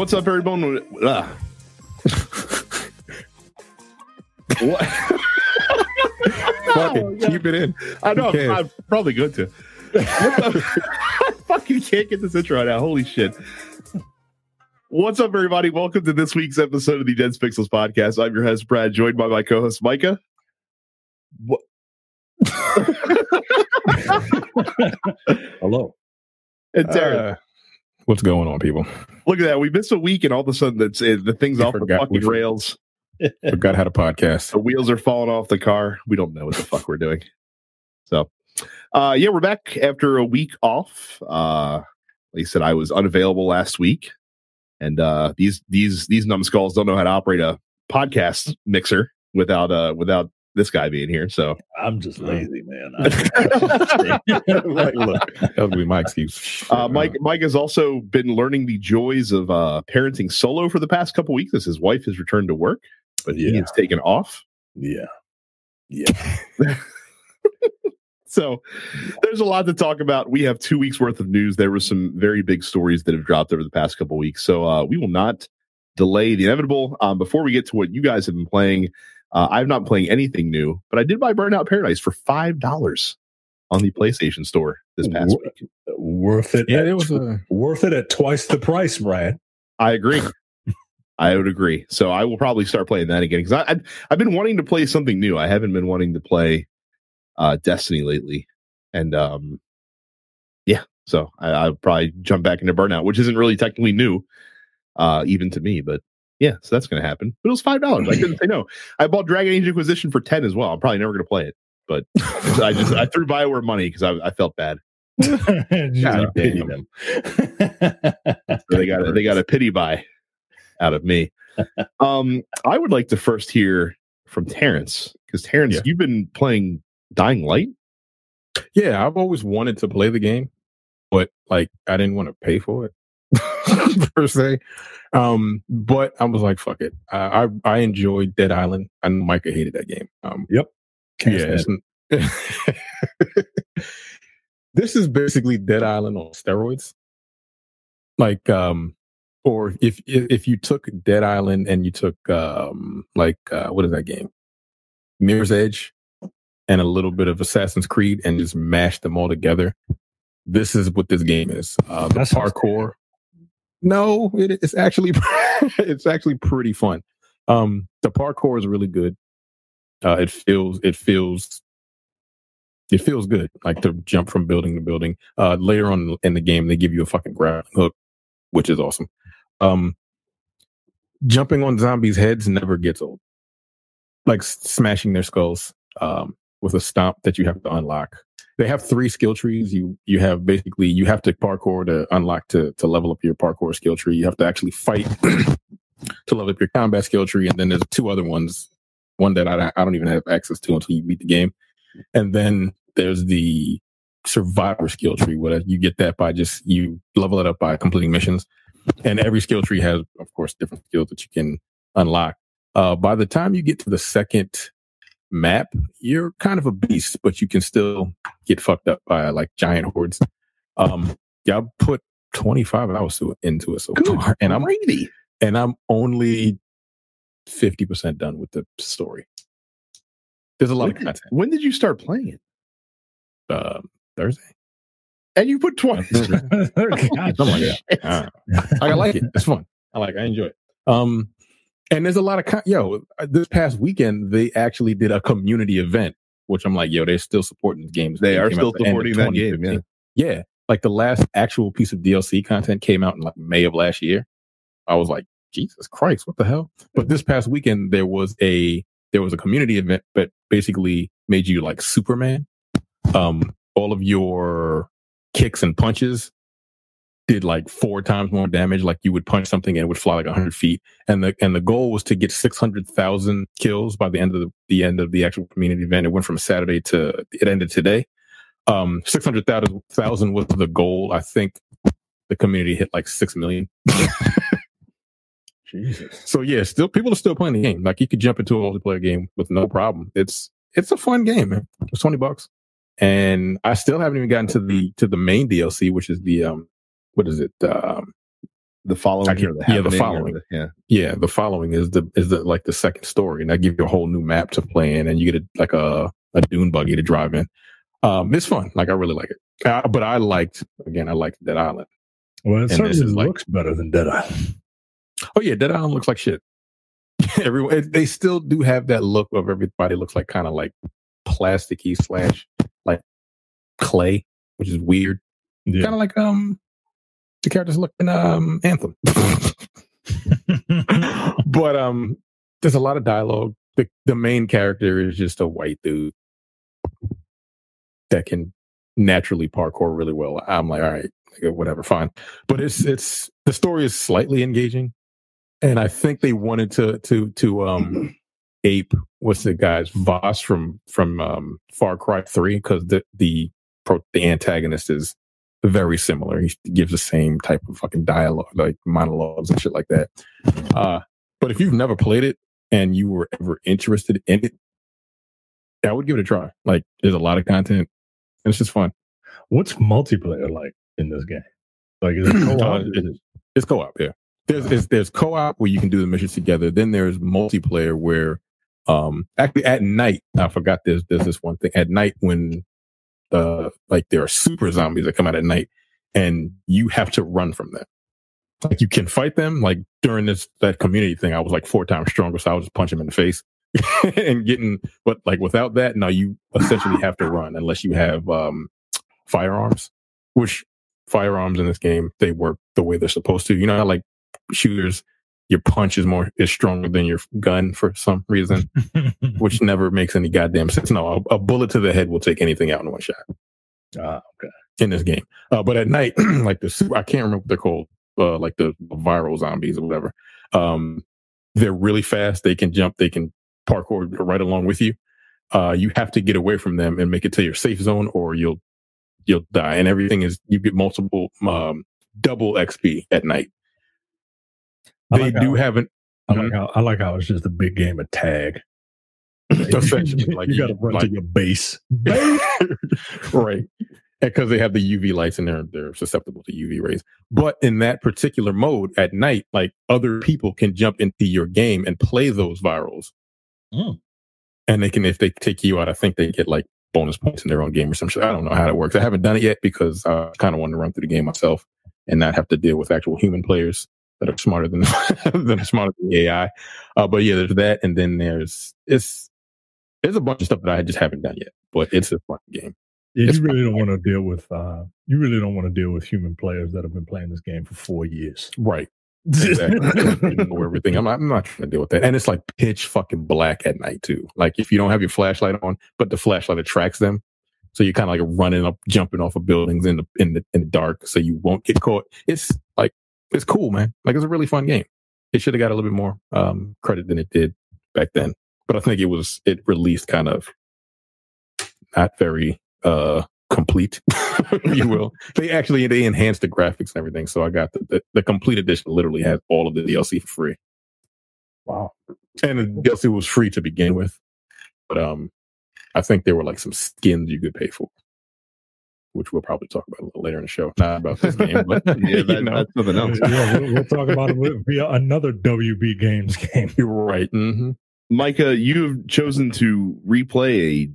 What's up, everyone? Uh. what? Fuck it. Keep it in. I know. Who cares? I'm probably good to. I fucking can't get this intro out now. Holy shit. What's up, everybody? Welcome to this week's episode of the Dense Pixels podcast. I'm your host, Brad, joined by my co host, Micah. What? Hello. and Darren. Uh, what's going on, people? Look at that. We missed a week, and all of a sudden, that's it. the thing's We off forgot- the fucking rails. Forgot how to podcast. The wheels are falling off the car. We don't know what the fuck we're doing. So, uh, yeah, we're back after a week off. Uh, like I said, I was unavailable last week, and uh, these these these numbskulls don't know how to operate a podcast mixer without uh without this guy being here. So, I'm just lazy, man. Look, that would be my excuse. uh, Mike Mike has also been learning the joys of uh parenting solo for the past couple weeks as his wife has returned to work, but he has taken off. yeah. Yeah. So there's a lot to talk about. We have two weeks worth of news. There were some very big stories that have dropped over the past couple weeks. So uh, we will not delay the inevitable. Um, before we get to what you guys have been playing, uh, I'm not playing anything new, but I did buy Burnout Paradise for five dollars on the PlayStation Store this past Wor- week. Worth it. Yeah, it was a. worth it at twice the price, Brad. I agree. I would agree. So I will probably start playing that again because I, I I've been wanting to play something new. I haven't been wanting to play uh Destiny lately, and um, yeah. So I, I'll probably jump back into Burnout, which isn't really technically new, uh, even to me. But yeah, so that's gonna happen. But it was five dollars. I couldn't say no. I bought Dragon Age Inquisition for ten as well. I'm probably never gonna play it, but I just I threw Bioware money because I, I felt bad. Just God pity damn. them. So they got a, they got a pity buy out of me. Um, I would like to first hear from Terrence because Terrence, Yeah. you've been playing Dying Light. Yeah, I've always wanted to play the game, but like I didn't want to pay for it per se. Um, but I was like, fuck it. I I, I enjoyed Dead Island. I know Micah hated that game. Um, yep. Can't yeah, this is basically Dead Island on steroids. Like, um, or if if you took Dead Island and you took um like uh what is that game? Mirror's Edge and a little bit of Assassin's Creed and just mashed them all together. This is what this game is. Uh the That sounds parkour. No, it, it's actually it's actually pretty fun. Um the parkour is really good. Uh it feels it feels it feels good like to jump from building to building. Uh later on in the game they give you a fucking grappling hook, which is awesome. Um jumping on zombies' heads never gets old. Like smashing their skulls um with a stomp that you have to unlock. They have three skill trees. You you have basically you have to parkour to unlock to to level up your parkour skill tree. You have to actually fight to level up your combat skill tree, and then there's two other ones. One that I I don't even have access to until you beat the game, and then there's the survivor skill tree. Where you get that by just you level it up by completing missions, and every skill tree has, of course, different skills that you can unlock. Uh, by the time you get to the second map, you're kind of a beast, but you can still get fucked up by like giant hordes. Um, y'all put 25 hours to, into it so far, and I'm Brady. and I'm only 50% done with the story. There's a lot When of did, content. when did you start playing it? Uh, Thursday. And you put twenty. God, Something like I like it. It's fun. I like. I enjoy it. Um, and there's a lot of con- yo. uh, This past weekend, they actually did a community event, which I'm like, yo, they're still supporting the games. They It are still out the end of supporting that game, 2015. yeah. Like the last actual piece of DLC content came out in like May of last year. I was like, Jesus Christ, what the hell? But this past weekend, there was a there was a community event that basically made you like Superman. Um, all of your kicks and punches did like four times more damage. Like you would punch something and it would fly like hundred feet. And the and the goal was to get six hundred thousand kills by the end of the, the end of the actual community event. It went from Saturday to it ended today. Um, six hundred thousand was the goal. I think the community hit like six million. Jesus. So yeah, still people are still playing the game. Like you could jump into a multiplayer game with no problem. It's it's a fun game, man. It's twenty bucks, and I still haven't even gotten to the to the main DLC, which is the um what is it um The following, I or the yeah, the following. the- yeah. Yeah, the following is the is the like the second story, and that gives you a whole new map to play in, and you get a, like a a dune buggy to drive in. Um, it's fun. Like I really like it. Uh, but I liked again, I liked Dead Island. Well, it And certainly is like- looks better than Dead Island. Oh yeah, Dead Island looks like shit. Everyone, they still do have that look of everybody looks like kind of like plasticky slash like clay, which is weird. Yeah. Kind of like um the characters look in um Anthem. but um there's a lot of dialogue. The the main character is just a white dude that can naturally parkour really well. I'm like, all right, whatever, fine. But it's it's the story is slightly engaging. And I think they wanted to to to um ape what's the guy's Vaas from from um Far Cry 3 because the the pro, the antagonist is very similar. He gives the same type of fucking dialogue, like monologues and shit like that. Uh, but if you've never played it and you were ever interested in it, I would give it a try. Like, there's a lot of content, and it's just fun. What's multiplayer like in this game? Like, is it co-op? Uh, it- it's co-op, yeah. There's there's, co-op where you can do the missions together. Then there's multiplayer where, um, actually at night, I forgot there's there's this one thing at night when, uh, like there are super zombies that come out at night, and you have to run from them. Like you can fight them. Like during this that community thing, I was like four times stronger, so I was just punch them in the face and getting. But like without that, now you essentially have to run unless you have um firearms, which firearms in this game they work the way they're supposed to. You know like shooters, your punch is more is stronger than your gun for some reason, which never makes any goddamn sense. No, a, a bullet to the head will take anything out in one shot Ah, okay. in this game. Uh, but at night, like the super, I can't remember what they're called, uh, like the viral zombies or whatever. Um, they're really fast. They can jump. They can parkour right along with you. Uh, you have to get away from them and make it to your safe zone, or you'll you'll die. And everything is you get multiple um, double XP at night. They like do how- have an I like how I like how it's just a big game of tag. Essentially, like you you- got to run like- to your base. right. Because they have the UV lights and they're they're susceptible to UV rays. But in that particular mode at night, like other people can jump into your game and play those virals. Mm. And they can if they take you out, I think they get like bonus points in their own game or some shit. I don't know how that works. I haven't done it yet because I kind of want to run through the game myself and not have to deal with actual human players that are smarter than that are smarter than the AI. Uh, but yeah, there's that, and then there's it's there's a bunch of stuff that I just haven't done yet. But it's a fun game. Yeah, It's you really don't want to deal with uh you really don't want to deal with human players that have been playing this game for four years. Right. Exactly. you know everything. I'm not, I'm not trying to deal with that. And it's like pitch fucking black at night too. Like if you don't have your flashlight on, but the flashlight attracts them. So you're kind of like running up, jumping off of buildings in the, in the, in the dark. So you won't get caught. It's like, it's cool, man. Like it's a really fun game. It should have got a little bit more, um, credit than it did back then. But I think it was, it released kind of not very, uh, complete, if you will. They actually they enhanced the graphics and everything. So I got the, the, the complete edition. Literally has all of the DLC for free, Wow. and the DLC was free to begin with. But um, I think there were like some skins you could pay for, which we'll probably talk about a little later in the show. Not about this game, but yeah, you know, that's something else. yeah, we'll, we'll talk about it with- via another WB Games game. you're right. hmm Micah, you've chosen to replay a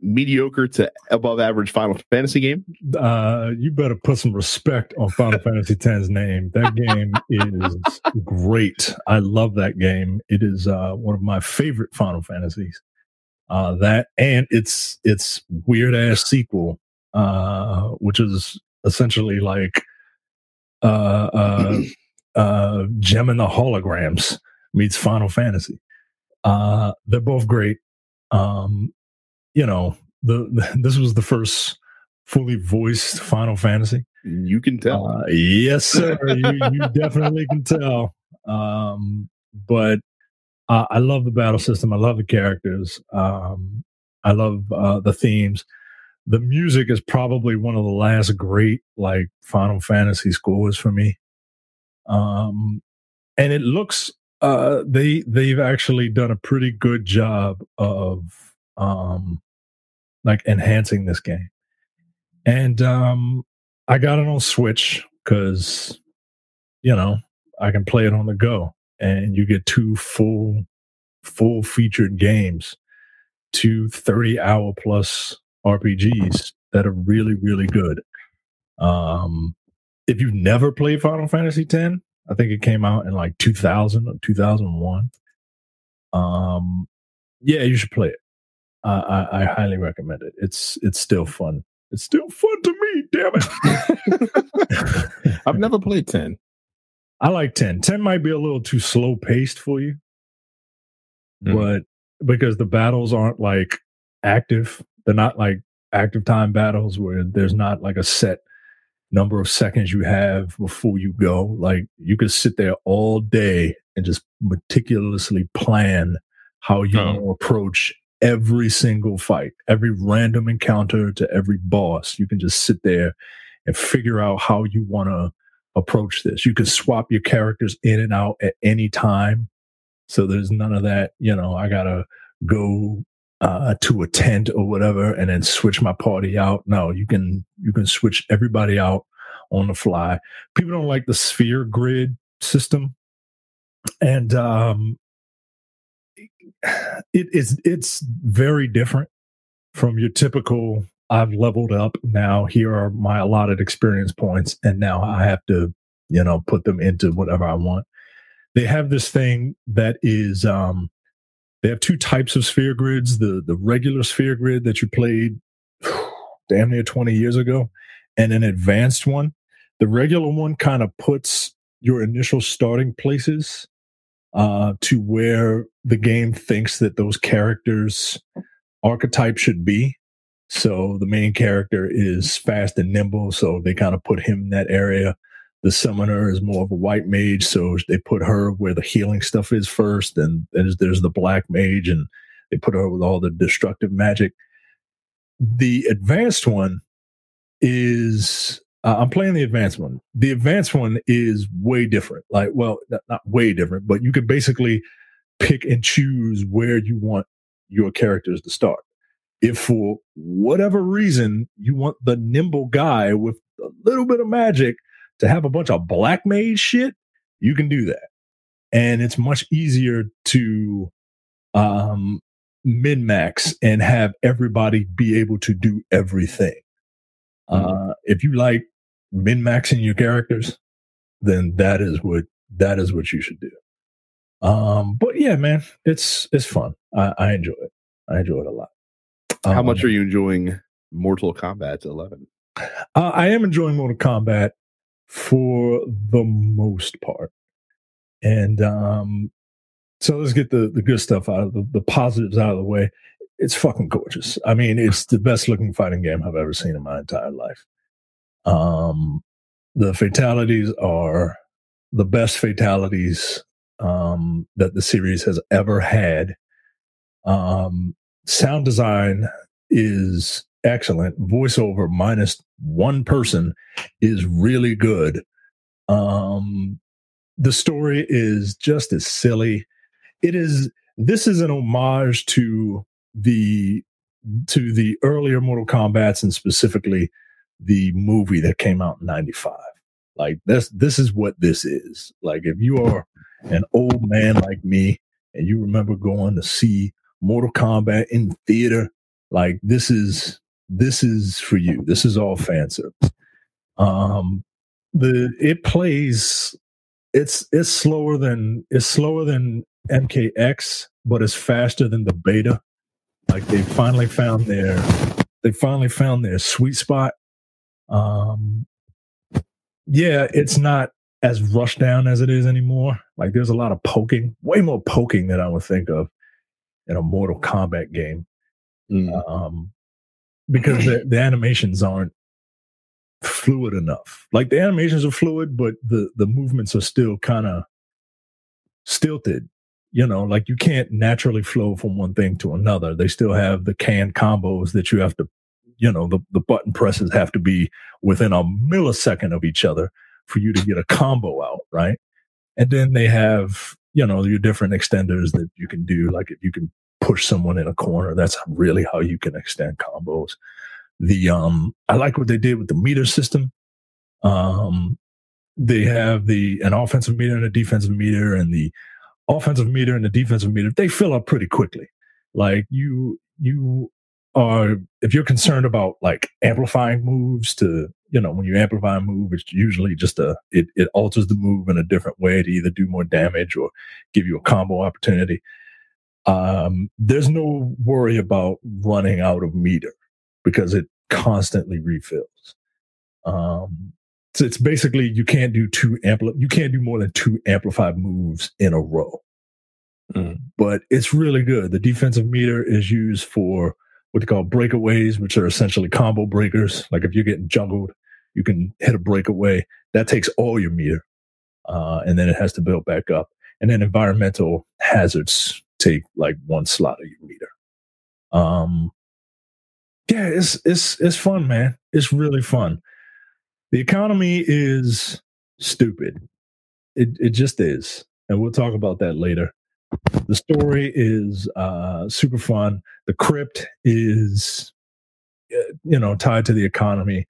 mediocre to above average Final Fantasy game. Uh, you better put some respect on Final Fantasy X's name. That game is great. I love that game. It is uh, one of my favorite Final Fantasies. Uh, that and its its weird ass sequel, uh, which is essentially like uh, uh, uh, Jem and the Holograms meets Final Fantasy. Uh, they're both great. Um, you know, the, the this was the first fully voiced Final Fantasy. You can tell. Uh, yes, sir. you, you definitely can tell. Um, but uh, I love the battle system. I love the characters. Um, I love uh, the themes. The music is probably one of the last great like Final Fantasy scores for me. Um, and it looks uh, they they've actually done a pretty good job of um, like enhancing this game. And um, I got it on Switch because you know, I can play it on the go and you get two full, full featured games, two 30 hour plus RPGs that are really, really good. Um, if you've never played Final Fantasy X, I think it came out in like 2000 or 2001. Um, yeah, you should play it. Uh, I, I highly recommend it. It's it's still fun. It's still fun to me. Damn it! I've never played ten. I like ten. Ten might be a little too slow paced for you, mm. but because the battles aren't like active, they're not like active time battles where there's not like a set number of seconds you have before you go. Like you could sit there all day and just meticulously plan how you oh. approach every single fight, every random encounter to every boss. You can just sit there and figure out how you want to approach this. You can swap your characters in and out at any time. So there's none of that, you know, I got to go uh, to a tent or whatever and then switch my party out. No, you can you can switch everybody out on the fly. People don't like the sphere grid system, and um, it is it's very different from your typical. I've leveled up now. Here are my allotted experience points, and now I have to, you know, put them into whatever I want. They have this thing that is um, they have two types of sphere grids the the regular sphere grid that you played damn near 20 years ago and an advanced one. The regular one kind of puts your initial starting places uh, to where the game thinks that those characters archetype should be. So the main character is fast and nimble so they kind of put him in that area the summoner is more of a white mage, so they put her where the healing stuff is first, and there's, there's the black mage, and they put her with all the destructive magic. The advanced one is uh, I'm playing the advanced one. The advanced one is way different. Like, well, not, not way different, but you can basically pick and choose where you want your characters to start. If for whatever reason you want the nimble guy with a little bit of magic to have a bunch of black mage shit, you can do that. And it's much easier to um, min max and have everybody be able to do everything. Mm-hmm. Uh, if you like min maxing your characters, then that is what that is what you should do. Um, but yeah, man, it's it's fun. I, I enjoy it. I enjoy it a lot. How um, much are you enjoying Mortal Kombat 11? Uh, I am enjoying Mortal Kombat for the most part. And um, so let's get the, the good stuff out of the, the positives out of the way. It's fucking gorgeous. I mean, it's the best looking fighting game I've ever seen in my entire life. Um, the fatalities are the best fatalities um, that the series has ever had. Um, sound design is excellent. Voiceover minus one person is really good. Um, the story is just as silly. It is. This is an homage to the to the earlier Mortal Kombat's and specifically the movie that came out in '95. Like this, this is what this is. Like if you are an old man like me and you remember going to see Mortal Kombat in theater, like this is this is for you. This is all fan service. Um, the it plays. It's it's slower than it's slower than MKX, but it's faster than the beta. Like they finally found their they finally found their sweet spot. Um, yeah, it's not as rushed down as it is anymore. Like there's a lot of poking, way more poking than I would think of in a Mortal Kombat game. Mm. Um, because the, the animations aren't fluid enough. Like the animations are fluid, but the the movements are still kind of stilted. You know, like you can't naturally flow from one thing to another. They still have the canned combos that you have to, you know, the, the button presses have to be within a millisecond of each other for you to get a combo out, right? And then they have, you know, your different extenders that you can do. Like if you can push someone in a corner. That's really how you can extend combos. The um, I like what they did with the meter system. Um, they have the an offensive meter and a defensive meter, and the offensive meter and the defensive meter they fill up pretty quickly. Like you you are if you're concerned about like amplifying moves to you know when you amplify a move, it's usually just a it it alters the move in a different way to either do more damage or give you a combo opportunity. Um, there's no worry about running out of meter because it constantly refills. Um, so it's basically you can't do two ampli- you can't do more than two amplified moves in a row. Mm. But it's really good. The defensive meter is used for what they call breakaways, which are essentially combo breakers. Like if you're getting juggled, you can hit a breakaway. That takes all your meter. Uh, and then it has to build back up. And then environmental hazards take like one slot of your meter. Um, yeah, it's it's it's fun, man. It's really fun. The economy is stupid. It it just is, and we'll talk about that later. The story is uh, super fun. The crypt is, uh, you know, tied to the economy.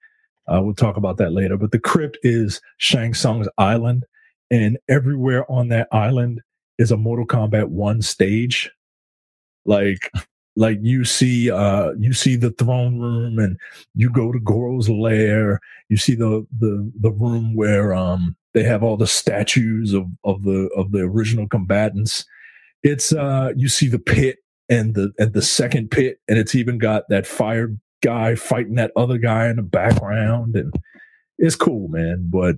Uh, we'll talk about that later. But the crypt is Shang Tsung's island, and everywhere on that island is a Mortal Kombat One stage. Like like you see uh you see the throne room and you go to Goro's lair. You see the the the room where um they have all the statues of of the of the original combatants. It's uh you see the pit and the and the second pit and it's even got that fire guy fighting that other guy in the background and it's cool man but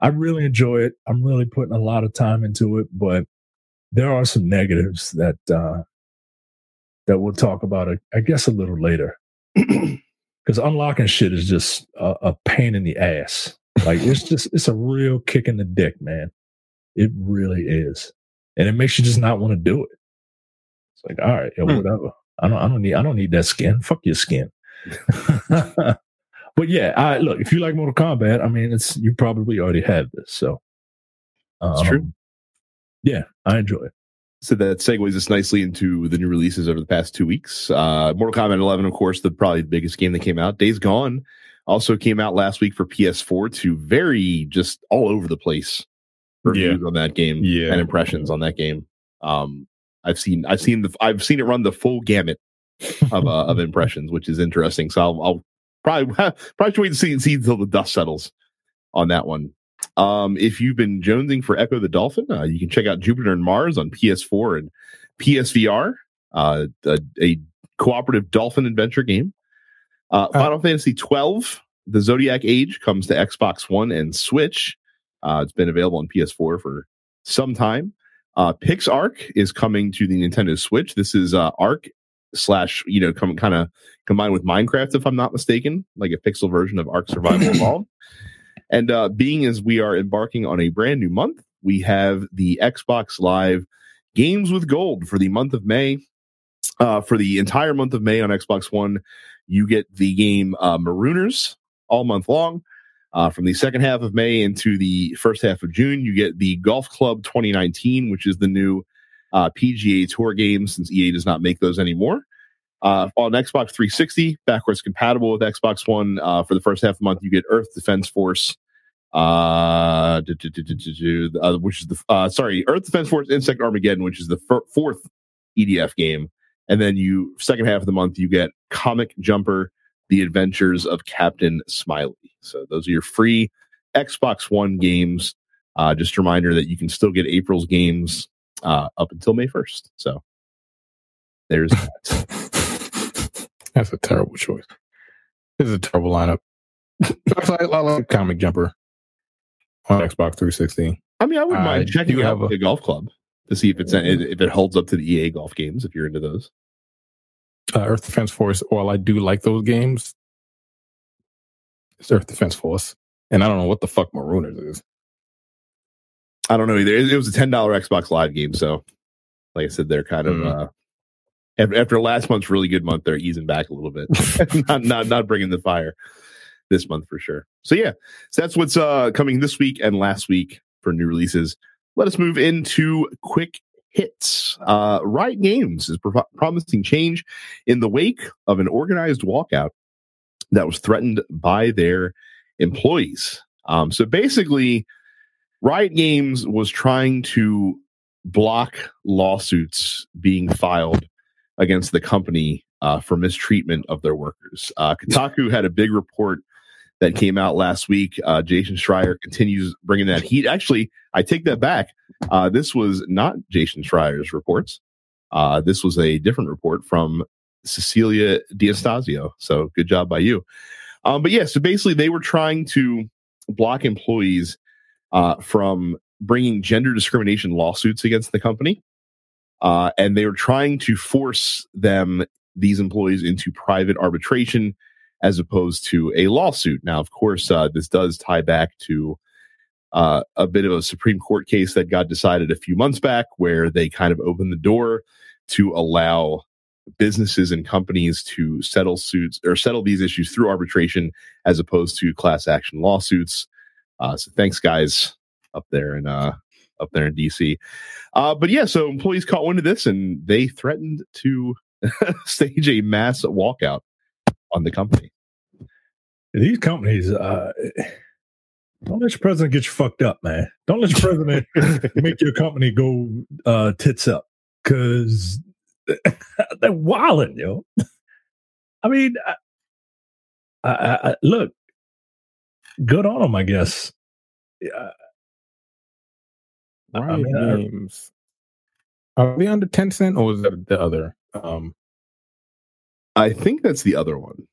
I really enjoy it. I'm really putting a lot of time into it but there are some negatives that uh that we'll talk about, I guess, a little later. Because unlocking shit is just a, a pain in the ass. Like it's just it's a real kick in the dick, man. It really is, and it makes you just not want to do it. It's like, all right, yo, hmm. whatever. I don't, I don't need, I don't need that skin. Fuck your skin. but yeah, I look. If you like Mortal Kombat, I mean, it's you probably already have this. So, um, it's true. Yeah, I enjoy it. So that segues us nicely into the new releases over the past two weeks. Uh, Mortal Kombat 11, of course, the probably the biggest game that came out. Days Gone also came out last week for PS4 to very just all over the place reviews yeah. on that game yeah. and impressions on that game. Um, I've seen I've seen the I've seen it run the full gamut of uh, of impressions, which is interesting. So I'll, I'll probably probably wait to see see until the dust settles on that one. Um, if you've been jonesing for Ecco the Dolphin, uh, you can check out Jupiter and Mars on PS4 and PSVR, uh, a, a, cooperative dolphin adventure game. Uh, uh, Final Fantasy 12, The Zodiac Age, comes to Xbox One and Switch. Uh, it's been available on PS4 for some time. Uh, PixARK is coming to the Nintendo Switch. This is uh, Ark slash, you know, come kind of combined with Minecraft, if I'm not mistaken, like a pixel version of Ark Survival Evolved. And uh, being as we are embarking on a brand new month, we have the Xbox Live Games with Gold for the month of May. Uh, for the entire month of May on Xbox One, you get the game uh, Marooners all month long. Uh, from the second half of May into the first half of June, you get the Golf Club 2019, which is the new uh, PGA Tour game since EA does not make those anymore. Uh, on Xbox 360, backwards compatible with Xbox One. Uh, for the first half of the month, you get Earth Defense Force, uh, uh which is the uh, sorry, Earth Defense Force Insect Armageddon, which is the f- fourth EDF game, and then you second half of the month you get Comic Jumper: The Adventures of Captain Smiley. So those are your free Xbox One games. Uh, just a reminder that you can still get April's games uh, up until May 1st. So there's that. That's a terrible choice. This is a terrible lineup. I, like Comic Jumper on Xbox 360. I mean, I wouldn't mind checking out a, the golf club to see if it's if it holds up to the EA golf games. If you're into those, uh, Earth Defense Force. While I do like those games, it's Earth Defense Force, and I don't know what the fuck Marooners is. I don't know either. It, it was a ten dollar Xbox Live game, so like I said, they're kind of mm. uh, after last month's really good month, they're easing back a little bit, not not not bringing the fire this month for sure. So yeah, so that's what's uh, coming this week and last week for new releases. Let us move into quick hits. Uh, Riot Games is pro- promising change in the wake of an organized walkout that was threatened by their employees. Um, so basically, Riot Games was trying to block lawsuits being filed against the company uh, for mistreatment of their workers. Uh, Kotaku had a big report that came out last week. Uh, Jason Schreier continues bringing that heat. Actually, I take that back. Uh, this was not Jason Schreier's reports. Uh, this was a different report from Cecilia D'Anastasio. So good job by you. Um, but yeah, so basically they were trying to block employees uh, from bringing gender discrimination lawsuits against the company. Uh, and they were trying to force them, these employees, into private arbitration as opposed to a lawsuit. Now, of course, uh, this does tie back to uh, a bit of a Supreme Court case that got decided a few months back where they kind of opened the door to allow businesses and companies to settle suits or settle these issues through arbitration as opposed to class action lawsuits. Uh, so thanks, guys, up there in uh, up there in DC. Uh, but yeah, so employees caught wind of this and they threatened to stage a mass walkout on the company. These companies, uh, don't let your president get you fucked up, man. Don't let your president make your company go uh, tits up because they're wilding, yo. I mean, I, I, I, look, good on them, I guess. Yeah. Riot I mean, Games. Are they under Tencent or is that the other? Um, I think that's the other one.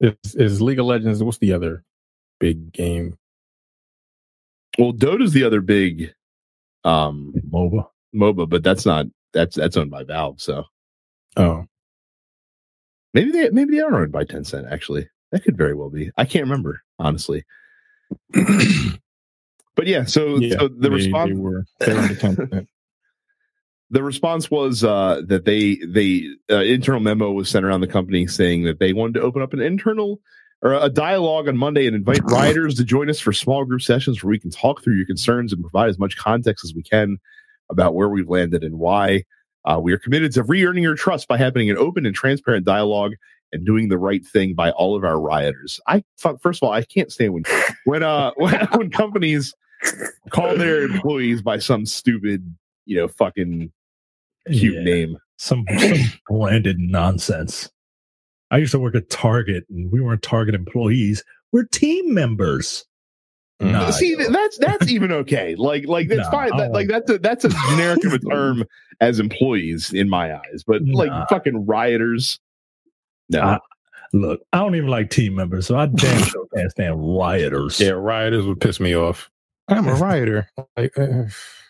Is, is League of Legends? What's the other big game? Well, Dota's the other big um MOBA. MOBA, but that's not that's that's owned by Valve. So, oh, maybe they maybe they are owned by Tencent. Actually, that could very well be. I can't remember honestly. but yeah, so yeah, so the they, response they were, they were the response was uh, that they they uh, internal memo was sent around the company saying that they wanted to open up an internal or a dialogue on Monday and invite rioters to join us for small group sessions where we can talk through your concerns and provide as much context as we can about where we've landed and why. Uh, we are committed to re-earning your trust by having an open and transparent dialogue and doing the right thing by all of our rioters. I first of all, I can't stand when when uh when, when companies call their employees by some stupid you know fucking cute yeah. name. Some, some branded nonsense. I used to work at Target and we weren't Target employees. We're team members. Mm. Nah, See, that's that's even okay. Like, like that's nah, fine. That, like that's a that's a generic of a term as employees in my eyes. But nah. like fucking rioters. No. I, look, I don't even like team members, so I damn sure can't stand rioters. Yeah, rioters would piss me off. I'm a rioter. Like, uh,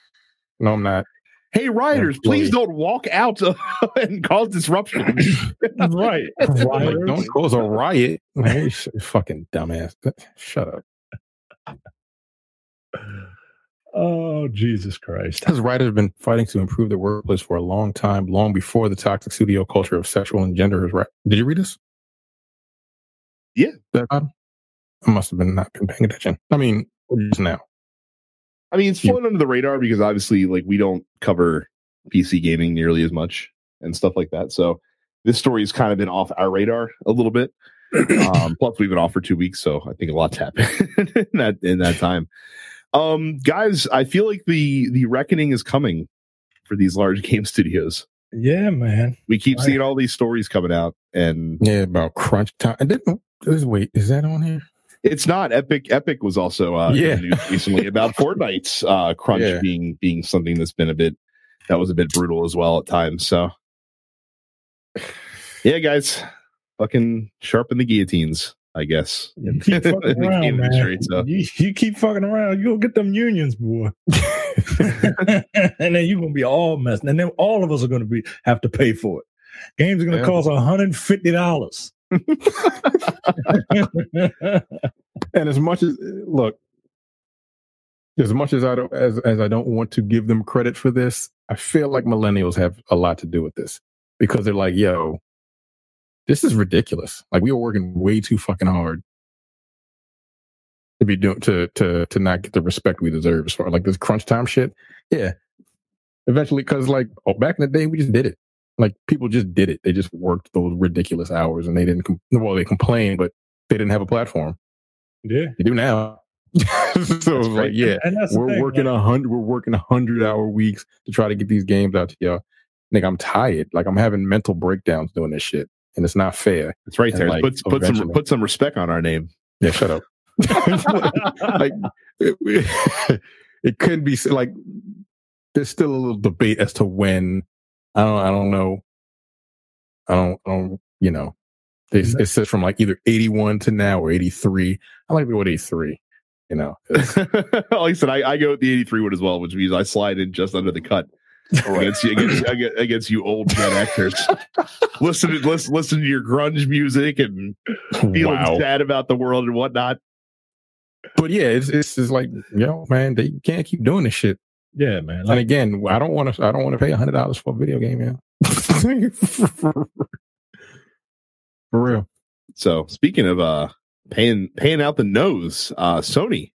no, I'm not hey rioters please don't walk out and cause disruption. Right. Like, don't cause a riot. Hey, fucking dumbass. Shut up. Oh jesus christ. Because writers have been fighting to improve the workplace for a long time long before the toxic studio culture of sexual and gender is right did you read this? Yeah. Um, I must have been not been paying attention. I mean just now I mean, it's flown yeah. under the radar because obviously, like, we don't cover PC gaming nearly as much and stuff like that. So this story has kind of been off our radar a little bit. Um, plus, we've been off for two weeks, so I think a lot's happened in that in that time. Um, guys, I feel like the the reckoning is coming for these large game studios. Yeah, man. We keep seeing all these stories coming out, and yeah, about crunch time. I didn't. Wait, is that on here? It's not Epic. Epic was also uh, yeah. recently about Fortnite's uh, crunch yeah. being being something that's been a bit that was a bit brutal as well at times. So, yeah, guys, fucking sharpen the guillotines. I guess. You keep fucking around, man. so. you, you, keep fucking around, you'll get them unions, boy. and then you're gonna be all messed. And then all of us are gonna be have to pay for it. Games are gonna yeah. cost $150. and as much as look, as much as I don't as as I don't want to give them credit for this, I feel like millennials have a lot to do with this because they're like, "Yo, this is ridiculous. Like we are working way too fucking hard to be doing to to to not get the respect we deserve as far like this crunch time shit." Yeah, eventually, because like oh, back in the day, we just did it. Like people just did it. They just worked those ridiculous hours and they didn't, com- well, they complained, but they didn't have a platform. Yeah. You do now. so it's like, yeah, and that's we're thing, working a hundred. We're working a hundred hour weeks to try to get these games out to y'all. Nigga, I'm tired. Like I'm having mental breakdowns doing this shit, and it's not fair. It's right And, there. like, put put some put some respect on our name. Yeah, shut up. like it, it could be like there's still a little debate as to when. I don't. I don't know. I don't. I don't. You know, it, mm-hmm. it says from like either 81 to now or 83. I like to go with 83. You know, like I said, I, I go with the 83 one as well, which means I slide in just under the cut against you against, against, you old Gen Xers. listen to listen, listen to your grunge music and feeling wow. sad about the world and whatnot. But yeah, it's it's just like yo, man, they can't keep doing this shit. Yeah, man. And again, I don't want to. I don't want to pay hundred dollars for a video game, man. for real. So speaking of uh paying paying out the nose, uh Sony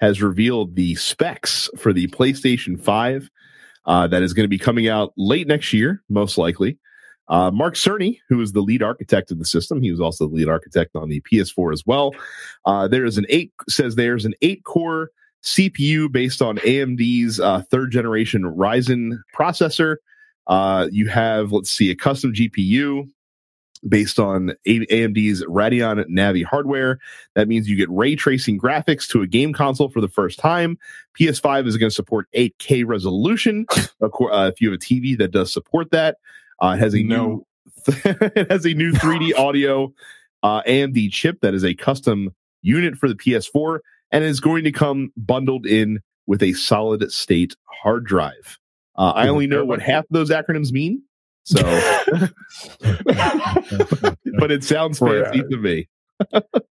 has revealed the specs for the PlayStation 5 uh that is going to be coming out late next year, most likely. Uh, Mark Cerny, who is the lead architect of the system, he was also the lead architect on the PS4 as well. Uh, there is an eight says there's an eight core CPU based on AMD's uh, third generation Ryzen processor. Uh, you have let's see a custom GPU based on A- AMD's Radeon Navi hardware. That means you get ray tracing graphics to a game console for the first time. PS5 is going to support 8K resolution. Of course, uh, if you have a TV that does support that, uh, it has a No. new it has a new 3D audio uh, AMD chip that is a custom unit for the PS4 and is going to come bundled in with a solid state hard drive. Uh, I only know what half of those acronyms mean, so but it sounds Right. fancy to me.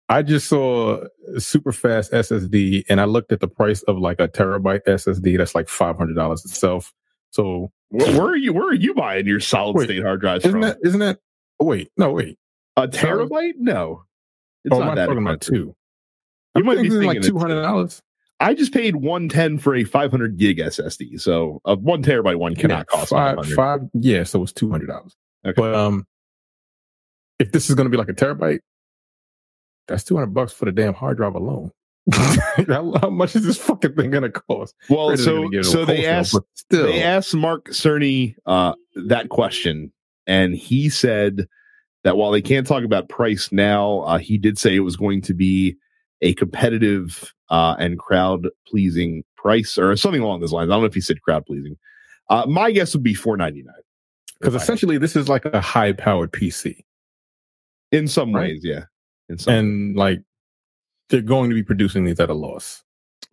I just saw super fast SSD, and I looked at the price of like a terabyte SSD. That's like five hundred dollars itself. So Where, where are you? Where are you buying your solid Wait, state hard drives isn't from? that isn't that? Oh, wait, no, wait. a terabyte? No, it's oh, not am I that talking about two? You might be like two hundred dollars. I just paid one ten for a five hundred gig SSD, so a one terabyte one cannot cost five five. yeah. So it's two hundred dollars. Okay. But um, if this is going to be like a terabyte, that's two hundred bucks for the damn hard drive alone. how, much is this fucking thing going to cost? Well, so they're gonna get it so they asked but still, they asked Mark Cerny uh, that question, and he said that while they can't talk about price now, uh, he did say it was going to be a competitive uh, and crowd pleasing price or something along those lines. I don't know if he said crowd pleasing. Uh, my guess would be four ninety nine because essentially this is like a high powered PC, in some Right. ways, yeah. In some and like they're going to be producing these at a loss,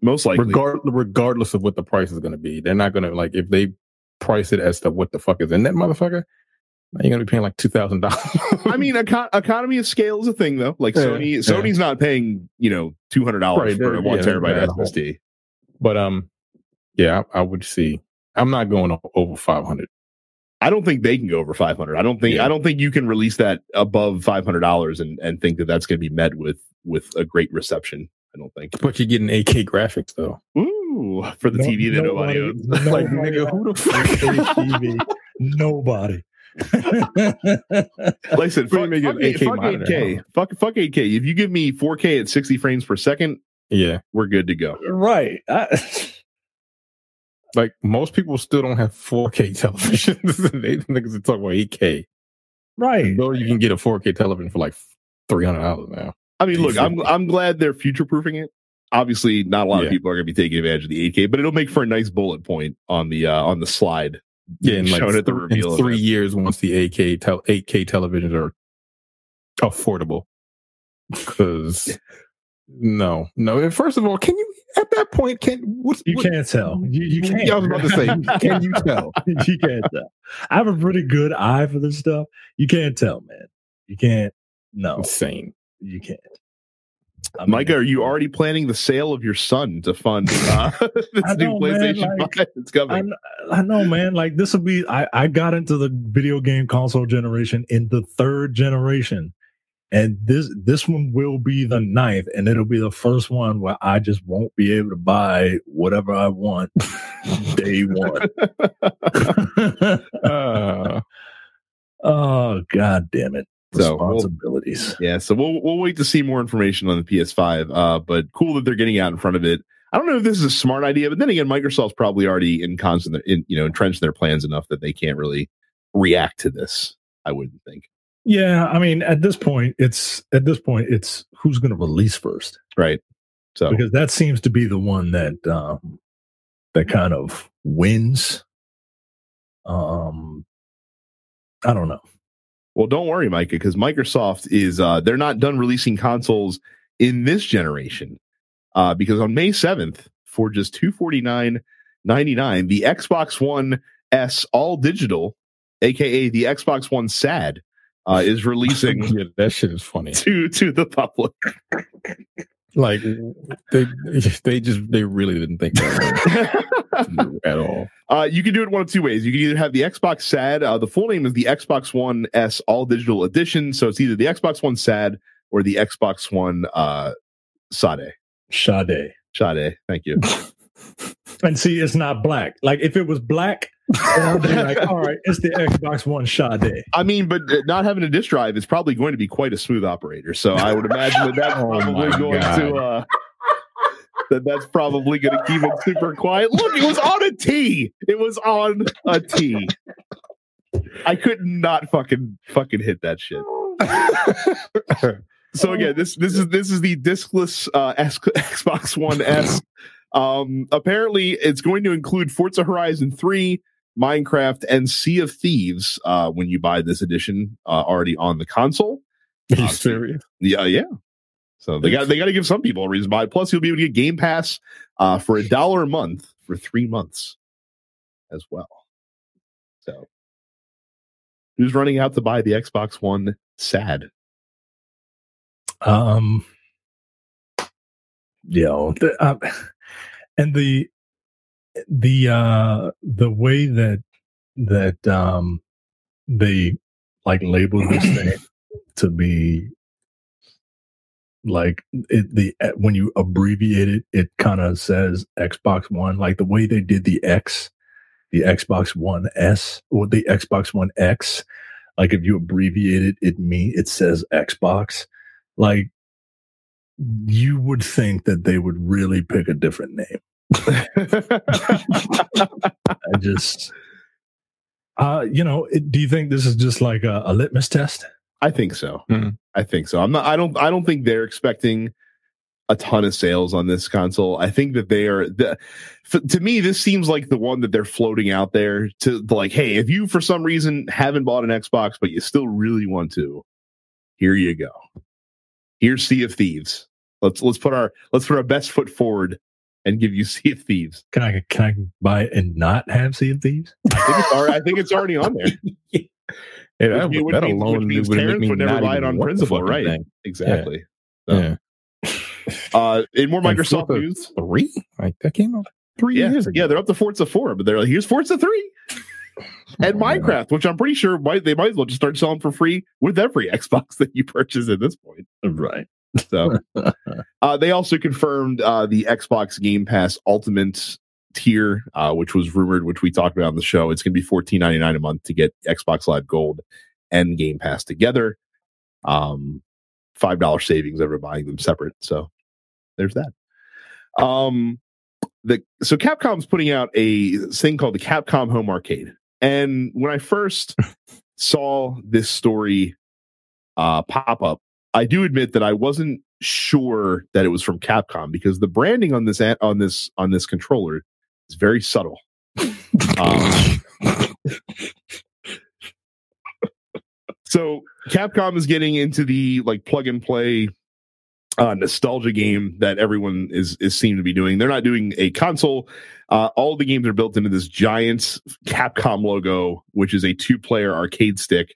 most likely. regard regardless of what the price is going to be. They're not going to like if they price it as to what the fuck is in that motherfucker. You're going to be paying like two thousand dollars. I mean, econ- economy of scale is a thing, though. Like Yeah, Sony, yeah. Sony's not paying you know two hundred dollars Right, for a one yeah, terabyte they're at home. SSD. But um, yeah, I, I would see. I'm not going over 500. I don't think they can go over 500. I don't think Yeah. I don't think you can release that above $500 and and think that that's going to be met with with a great reception. I don't think. But you're getting 8K graphics though. Ooh, for the no- TV that nobody owns. Like, nobody nigga, who the owns fuck- TV. Nobody. Listen, What you fuck, mean, fuck, an 8, 8K fuck monitor, 8K. huh? Fuck fuck 8K. If you give me 4K at 60 frames per second, Yeah, we're good to go. right. I, like most people still don't have 4K televisions. they niggas are talking about 8K. right. Though you can get a 4K television for like $300 now. I mean, look, I'm I'm glad they're future proofing it. Obviously, not a lot Yeah. of people are going to be taking advantage of the 8K, but it'll make for a nice bullet point on the uh, on the slide. Yeah, in like shown at the reveal. in three years once the 8K tel- 8K televisions are affordable. Because no, no. First of all, can you at that point can what's You what, can't tell. You, you can't. I was about to say, can you tell? you can't tell. I have a pretty good eye for this stuff. You can't tell, man. You can't. No, Insane. you can't. I mean, Micah, are you already planning the sale of your son to fund uh, this new know, man, PlayStation like, 5? It's I. I know, man. Like this will be. I I got into the video game console generation in the third generation, and this this one will be the ninth, and it'll be the first one where I just won't be able to buy whatever I want day one. Uh, oh god damn it! So we'll- Responsibilities. Yeah, so we'll we'll wait to see more information on the PS5. Uh, but cool that they're getting out in front of it. I don't know if this is a smart idea, but then again, Microsoft's probably already in constant, in you know, entrenched their plans enough that they can't really react to this. I wouldn't think. Yeah, I mean, at this point, it's at this point, it's who's going to release first Right. So because that seems to be the one that um, that kind of wins. Um, I don't know. Well, don't worry, Micah, because Microsoft is uh they're not done releasing consoles in this generation. Uh, because on May 7th, for just 249.99, the Xbox One S all digital, aka the Xbox One SAD, uh, is releasing yeah, that shit is funny. to to the public. Like they they just they really didn't think that at all. Uh, you can do it one of two ways. You can either have the Xbox SAD. Uh, the full name is the Xbox One S All Digital Edition. So it's either the Xbox One SAD or the Xbox One uh, Sade. Sade. Sade. Thank you. And see, it's not black. Like if it was black, then I'd be like, all right, it's the Xbox One Sade. I mean, but uh, not having a disk drive is probably going to be quite a smooth operator. So I would imagine that that's Oh probably my going God. to. Uh, that that's probably going to keep it super quiet. Look, it was on a T. It was on a T. I could not fucking fucking hit that shit. So again, this this is this is the diskless uh, S- Xbox One S. Um, apparently, it's going to include Forza Horizon Three, Minecraft, and Sea of Thieves uh, when you buy this edition uh, already on the console. Are you Uh, serious? Yeah, yeah. So they got they got to give some people a reason to buy. it. Plus, you'll be able to get Game Pass uh, for a dollar a month for three months as well. So, who's running out to buy the Xbox One? Sad. Um, you know, the, uh, and the the uh the way that that um they like label this thing to be like it the when you abbreviate it it kind of says xbox one like the way they did the x the xbox one s or the xbox one x like if you abbreviate it it me it says xbox. Like you would think that they would really pick a different name i just uh you know it, do you think this is just like a, a litmus test I think so. Mhm. I think so. I'm not. I don't. I don't think they're expecting a ton of sales on this console. I think that they are. The, f- to me, this seems like the one that they're floating out there to, to like, hey, if you for some reason haven't bought an Xbox but you still really want to, here you go. Here's Sea of Thieves. Let's let's put our let's put our best foot forward and give you Sea of Thieves. can i can i buy it and not have sea of thieves I think it's already, I think it's already on there. Yeah, that, mean- that alone means would make Terrence me would never buy it on principle, right? thing. Exactly. So, Yeah. Uh, in more And Microsoft news, Three, like that came out three yeah, years ago. yeah, they're up to Forza Four, but they're like, here's Forza Three and. Minecraft, which I'm pretty sure might they might as well just start selling for free with every Xbox that you purchase at this point. right So, uh, they also confirmed uh, the Xbox Game Pass Ultimate tier, uh, which was rumored, which we talked about on the show. It's going to be fourteen ninety nine a month to get Xbox Live Gold and Game Pass together. Um, five dollar savings over buying them separate. So, there's that. Um, the so Capcom's putting out a thing called the Capcom Home Arcade, and when I first saw this story uh, pop up, I do admit that I wasn't sure that it was from Capcom because the branding on this on this on this controller is very subtle. Um, so Capcom is getting into the like plug and play uh, nostalgia game that everyone is is seem to be doing. They're not doing a console. Uh, all the games are built into this giant Capcom logo, which is a two player arcade stick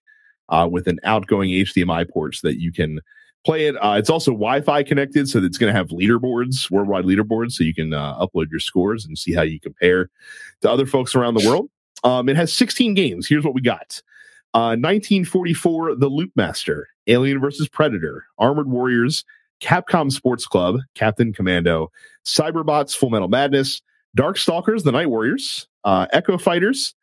uh, with an outgoing HDMI port so that you can play it. Uh, it's also Wi-Fi connected, so it's going to have leaderboards, worldwide leaderboards, so you can uh, upload your scores and see how you compare to other folks around the world. Um, it has 16 games. Here's what we got: uh, 1944, The Loop Master, Alien versus Predator, Armored Warriors, Capcom Sports Club, Captain Commando, Cyberbots, Full Metal Madness, Darkstalkers, The Night Warriors, uh, Eco Fighters,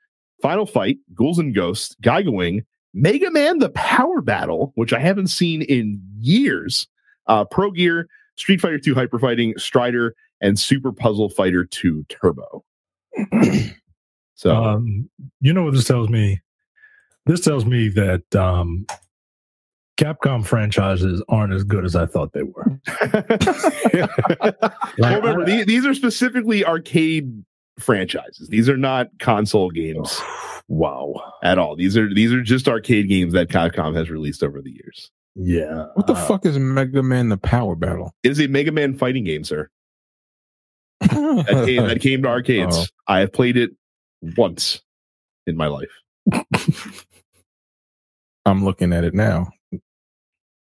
Final Fight, Ghouls and Ghosts, Giga Wing, Mega Man: The Power Battle, which I haven't seen in years. Uh, Pro Gear, Street Fighter 2 Hyper Fighting, Strider, and Super Puzzle Fighter 2 Turbo. so, Um, you know what this tells me? This tells me that um, Capcom franchises aren't as good as I thought they were. well, remember, these, these are specifically arcade franchises. These are not console games Wow. at all. These are these are just arcade games that Capcom has released over the years. Yeah. What the uh, fuck is Mega Man: The Power Battle? It is a Mega Man fighting game, sir. That came, that came to arcades. Oh. I have played it once in my life. I'm looking at it now.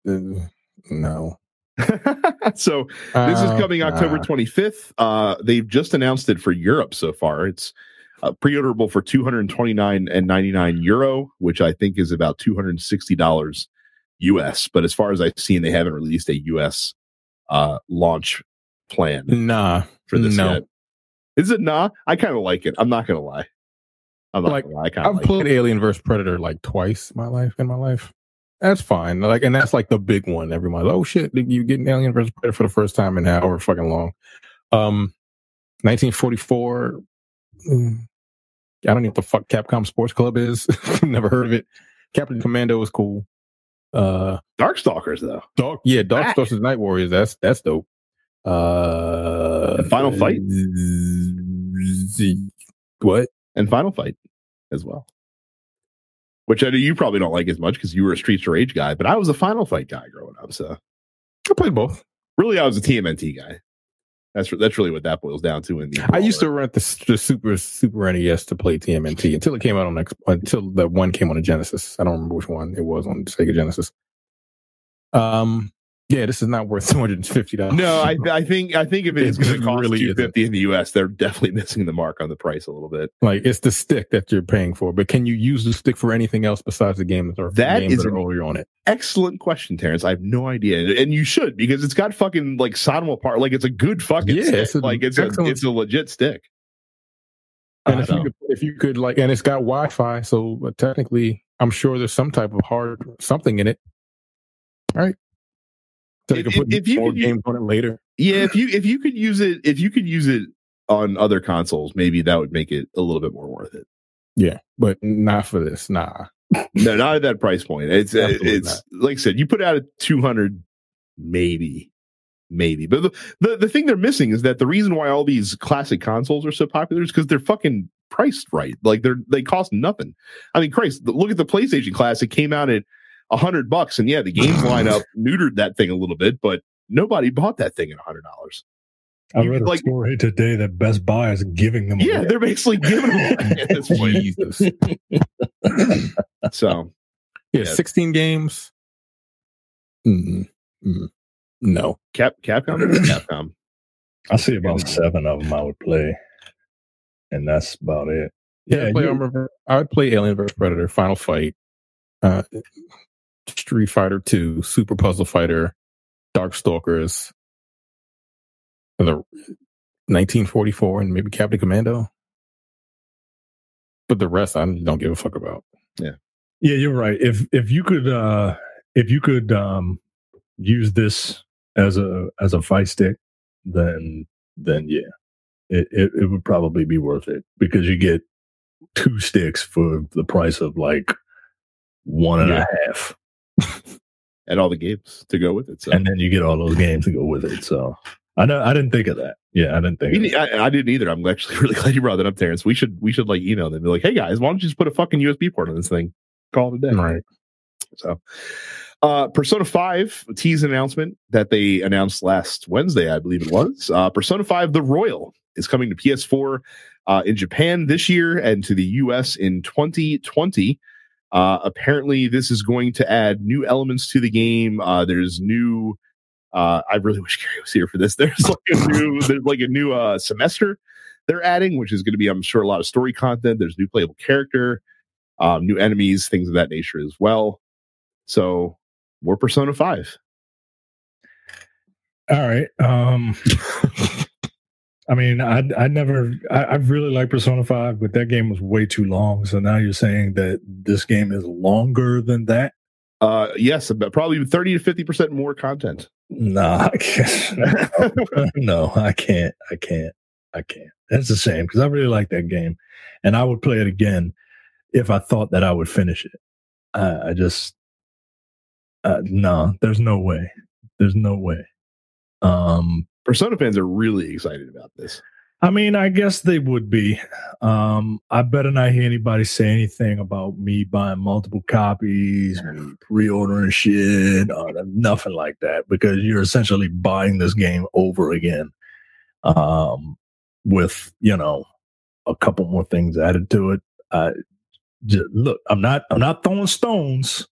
Uh, no. so this is Uh, coming October 25th. Uh, they've just announced it for Europe so far. It's uh, pre-orderable for 229 and 99 euro, which I think is about 260 dollars US. But as far as I've seen, they haven't released a US uh, launch plan Nah. for this no. yet. Is it nah? I kind of like it. I'm not gonna lie. I'm not like, gonna lie. I I've like it. played Alien vs Predator like twice in my life. In my life, that's fine. Like, and that's like the big one. Everyone. Oh shit! You getting Alien vs Predator for the first time in however fucking long. Um, 1944. mm, I don't know what the fuck Capcom Sports Club is. Never heard of it. Captain Commando is cool. Uh, Darkstalkers though. Dark, yeah, Dark Back. Night Warriors. That's that's dope. Uh, And Final Fight? Z- what? and Final Fight as well. Which I know you probably don't like as much because you were a Streets of Rage guy, but I was a Final Fight guy growing up. So I played both. really, I was a TMNT guy. That's that's really what that boils down to. In the I used to rent the, the Super Super NES to play TMNT until it came out on until the one came on a Genesis. I don't remember which one it was on Sega Genesis. Um, yeah, this is not worth two hundred and fifty dollars. No, I I think I think if it's going to cost really two fifty in the U.S., they're definitely missing the mark on the price a little bit. like it's the stick that you're paying for. But can you use the stick for anything else besides the games or That games is that are already on it? Excellent question, Terrence. I have no idea, and you should because it's got fucking like sodomable part. Like it's a good fucking Yeah, stick. it's a like it's a it's a legit stick. And if you could, if you could like, and it's got Wi-Fi, so uh, technically, I'm sure there's some type of hard something in it, right? So you If- can put if you could use- games on it later. Yeah, if you if you could use it if you could use it on other consoles, maybe that would make it a little bit more worth it. Yeah, but not for this. Nah. No, not at that price point. It's Absolutely it's like I said, you put out a two hundred, maybe, maybe. But the, the the thing they're missing is that the reason why all these classic consoles are so popular is because they're fucking priced right. Like they're they cost nothing. I mean, Christ, look at the PlayStation Classic came out at a hundred bucks, and yeah, the games lineup neutered that thing a little bit, but nobody bought that thing at a hundred dollars. I You- read a like- story today that Best Buy is giving them. Yeah, away. they're basically giving them at this point. Jesus. So Yeah, Yeah. 16 games. Mm, mm, no. Cap Capcom, Capcom. I see about seven of them I would play, and that's about it. Yeah, Yeah, I, play you- Armor- I would play Alien vs Predator, Final Fight, uh, Street Fighter 2, Super Puzzle Fighter, Darkstalkers, and the 1944, and maybe Captain Commando. But the rest, I don't give a fuck about. Yeah, Yeah, you're right. If if you could uh if you could um use this as a as a fight stick, then then yeah. It it, it would probably be worth it because you get two sticks for the price of like one and a half, and all the games to go with it. So and then you get all those games to go with it. So I know I didn't think of that. Yeah, I didn't think. We Of that. I, I didn't either. I'm actually really glad you brought that up, Terrence. We should we should like email them be like, hey guys, why don't you just put a fucking USB port on this thing? Call it a day. Right. So uh Persona 5 tease announcement that they announced last Wednesday, I believe it was. Uh Persona 5 The Royal is coming to PS4 uh in Japan this year and to the US in 2020. Uh apparently this is going to add new elements to the game. Uh there's new uh I really wish Gary was here for this. There's like a new there's like a new uh semester they're adding, which is going to be, I'm sure, a lot of story content. There's new playable character, um, new enemies, things of that nature as well. So more Persona 5. All right. Um I mean, I I never I, I really like Persona Five, but that game was way too long. So now you're saying that this game is longer than that? Uh, yes, about probably thirty to fifty percent more content. Nah, I can't. no, I can't. I can't. I can't. That's a shame because I really like that game, and I would play it again if I thought that I would finish it. I, I just uh, no, there's no way. There's no way. Um, Persona fans are really excited about this. I mean, I guess they would be. Um, I better not hear anybody say anything about me buying multiple copies, pre-ordering shit, or nothing like that, because you're essentially buying this game over again, um, with you know a couple more things added to it. I just, look, I'm not, I'm not throwing stones.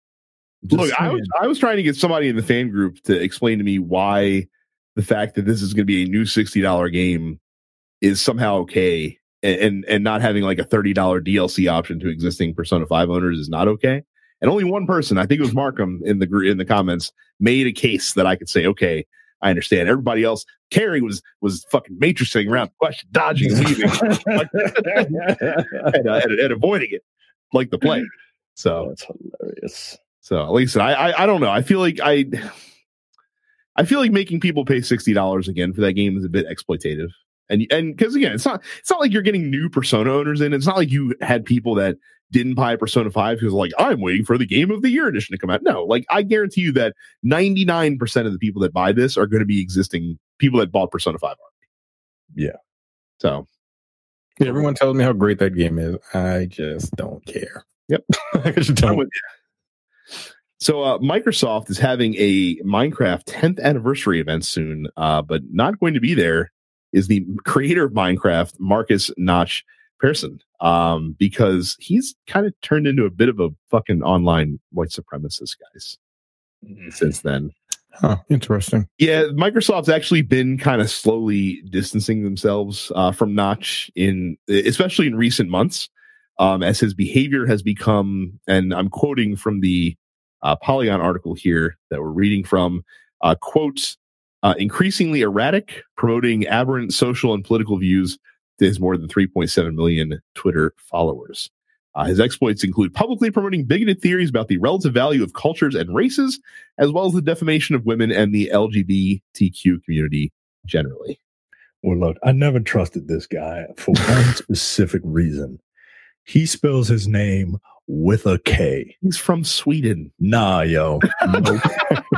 Just look, I was, I was trying to get somebody in the fan group to explain to me why the fact that this is going to be a new sixty dollar game is somehow okay and, and, and not having like a $30 DLC option to existing Persona 5 owners is not okay. And only one person, I think it was Markham in the in the comments, made a case that I could say, okay, I understand. Everybody else, Carrie was was fucking matrixing around, question, dodging, leaving, and, uh, and, and, avoiding it like the plague. So that's hilarious. So at least I, I I don't know. I feel like I I feel like making people pay sixty dollars again for that game is a bit exploitative and and because again, it's not it's not like you're getting new Persona owners in. It's not like you had people that didn't buy Persona Five because like I'm waiting for the Game of the Year edition to come out. No, like I guarantee you that 99 percent of the people that buy this are going to be existing people that bought Persona Five already. Yeah. So yeah, everyone tells me how great that game is. I just don't care. Yep. I just don't. So uh, Microsoft is having a Minecraft 10th anniversary event soon, uh, but not going to be there is the creator of Minecraft, Markus Notch Persson, um, because he's kind of turned into a bit of a fucking online white supremacist, guys. Mm-hmm. Since then, huh, interesting. Yeah, Microsoft's actually been kind of slowly distancing themselves uh, from Notch in, especially in recent months, um, as his behavior has become, and I'm quoting from the uh, Polygon article here that we're reading from. Uh, quote, uh, increasingly erratic, promoting aberrant social and political views to his more than 3.7 million Twitter followers. Uh, his exploits include publicly promoting bigoted theories about the relative value of cultures and races, as well as the defamation of women and the LGBTQ community generally. Well, look, I never trusted this guy for one specific reason. He spells his name with a K. He's from Sweden. Nah, yo. Nope.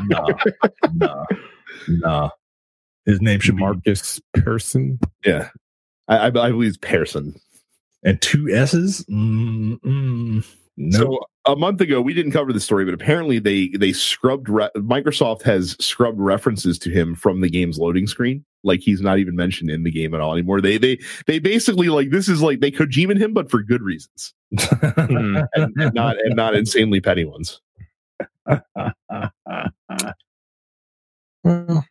nah, nah. Nah. His name should Marcus Persson. Yeah. I, I, believe it's Persson. And two S's? Mm-mm. Nope. So a month ago, we didn't cover the story, but apparently they they scrubbed. Re- Microsoft has scrubbed references to him from the game's loading screen. Like he's not even mentioned in the game at all anymore. They they they basically like this is like they Kojima him, but for good reasons, and, and not and not insanely petty ones. Well,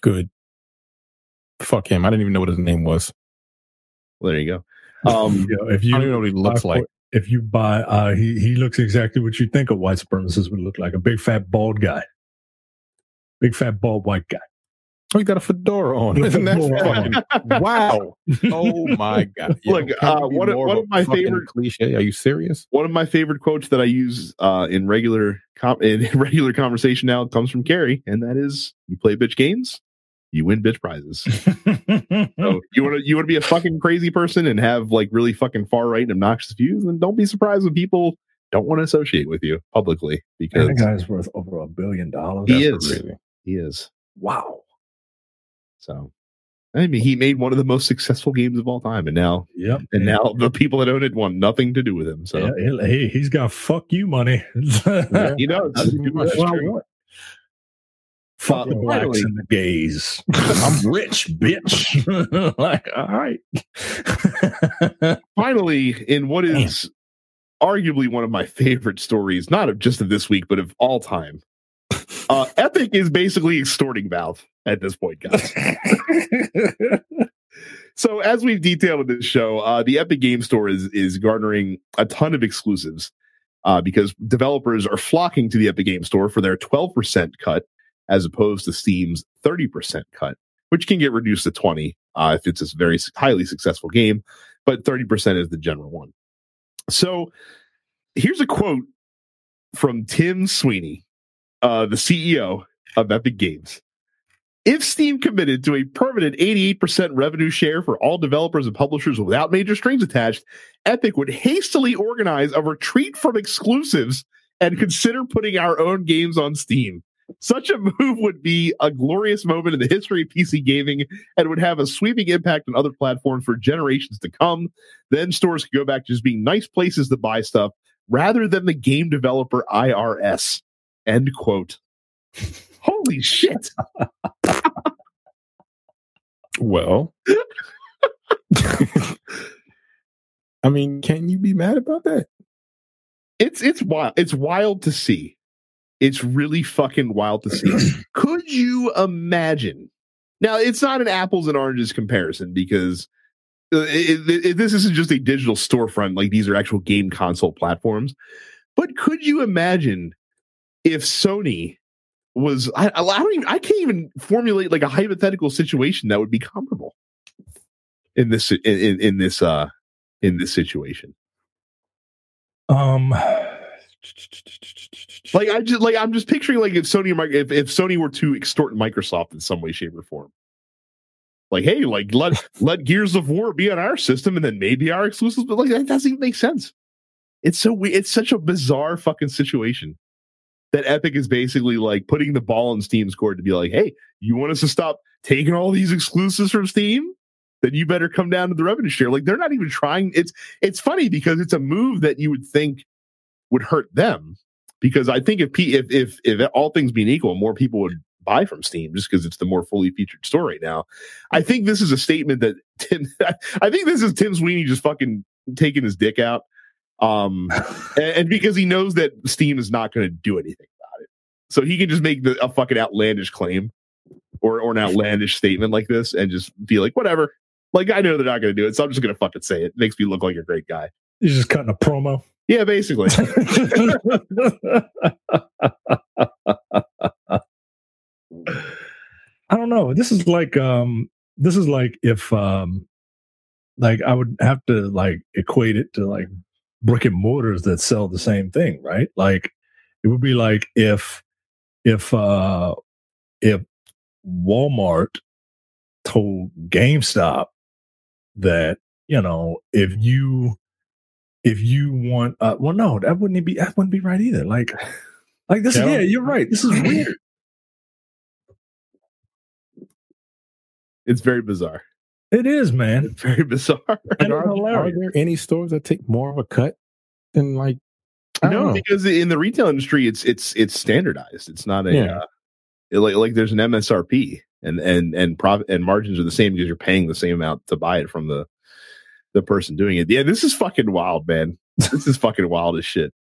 good. Fuck him. I didn't even know what his name was. Well, there you go. Um, if you I don't know what he looks like. If you buy, uh, he he looks exactly what you think a white supremacist would look like a big fat bald guy, big fat bald white guy. Oh, he got a fedora on. Isn't that fucking wow? Oh my god! Yeah, Look, uh, one, of, one of my favorite cliche. Are you serious? One of my favorite quotes that I use uh, in regular com- in regular conversation now comes from Carrie, and that is, "You play bitch games, you win bitch prizes." so you want to you want to be a fucking crazy person and have like really fucking far right and obnoxious views, then don't be surprised when people don't want to associate with you publicly because that guy's worth over a billion dollars. He is. Crazy. He is. Wow. So, I mean, he made one of the most successful games of all time, and now, yep, and now the people that own it want nothing to do with him. So, yeah, he, he's got fuck you money. yeah, you know, it's too much. Fuck uh, the blacks and the gays. I'm rich, bitch. like, all right. finally, in what is Damn. arguably one of my favorite stories, not of just of this week, but of all time. Uh, Epic is basically extorting Valve at this point, guys. so, as we've detailed in this show, uh, the Epic Game Store is is garnering a ton of exclusives uh, because developers are flocking to the Epic Game Store for their 12% cut as opposed to Steam's 30% cut, which can get reduced to 20 uh, if it's a very highly successful game, but 30% is the general one. So here's a quote from Tim Sweeney, uh, the CEO of Epic Games. If Steam committed to a permanent 88% revenue share for all developers and publishers without major strings attached, Epic would hastily organize a retreat from exclusives and consider putting our own games on Steam. Such a move would be a glorious moment in the history of PC gaming and would have a sweeping impact on other platforms for generations to come. Then stores could go back to just being nice places to buy stuff rather than the game developer IRS. End quote. Holy shit. Well, I mean, can you be mad about that? It's it's wild. It's wild to see. It's really fucking wild to see. Could you imagine? Now, it's not an apples and oranges comparison because uh, it, it, it, this isn't just a digital storefront. Like these are actual game console platforms. But could you imagine if Sony was? I, I don't even. I can't even formulate like a hypothetical situation that would be comparable in this in, in, in this uh in this situation. Um, like I just like I'm just picturing like if Sony if if Sony were to extort Microsoft in some way, shape, or form. Like, hey, like let let Gears of War be on our system, and then maybe our exclusives. But like that doesn't even make sense. It's so we it's such a bizarre fucking situation that Epic is basically like putting the ball in Steam's court to be like, hey, you want us to stop taking all these exclusives from Steam? Then you better come down to the revenue share. Like they're not even trying. It's it's funny because it's a move that you would think would hurt them because I think if if if if all things being equal, more people would buy from Steam just because it's the more fully featured store right now. I think this is a statement that Tim. I think this is Tim Sweeney just fucking taking his dick out, um, and, and because he knows that Steam is not going to do anything about it, so he can just make the, a fucking outlandish claim or or an outlandish statement like this and just be like, whatever. Like I know they're not going to do it, so I'm just going to fucking say it. it. Makes me look like a great guy. He's just cutting a promo. Yeah, basically. I don't know. This is like um this is like if um like I would have to like equate it to like brick and mortars that sell the same thing, right? Like it would be like if if uh if Walmart told GameStop that, you know, if you if you want uh well no, that wouldn't be that wouldn't be right either. Like like this yeah, you're right. This is weird. It's very bizarre. It is, man. It's very bizarre. And are, are, there any stores that take more of a cut than like? I no, because in the retail industry, it's it's it's standardized. It's not a yeah. uh, it, like like there's an MSRP and and and profit and margins are the same because you're paying the same amount to buy it from the the person doing it. Yeah, this is fucking wild, man. This is fucking wild as shit.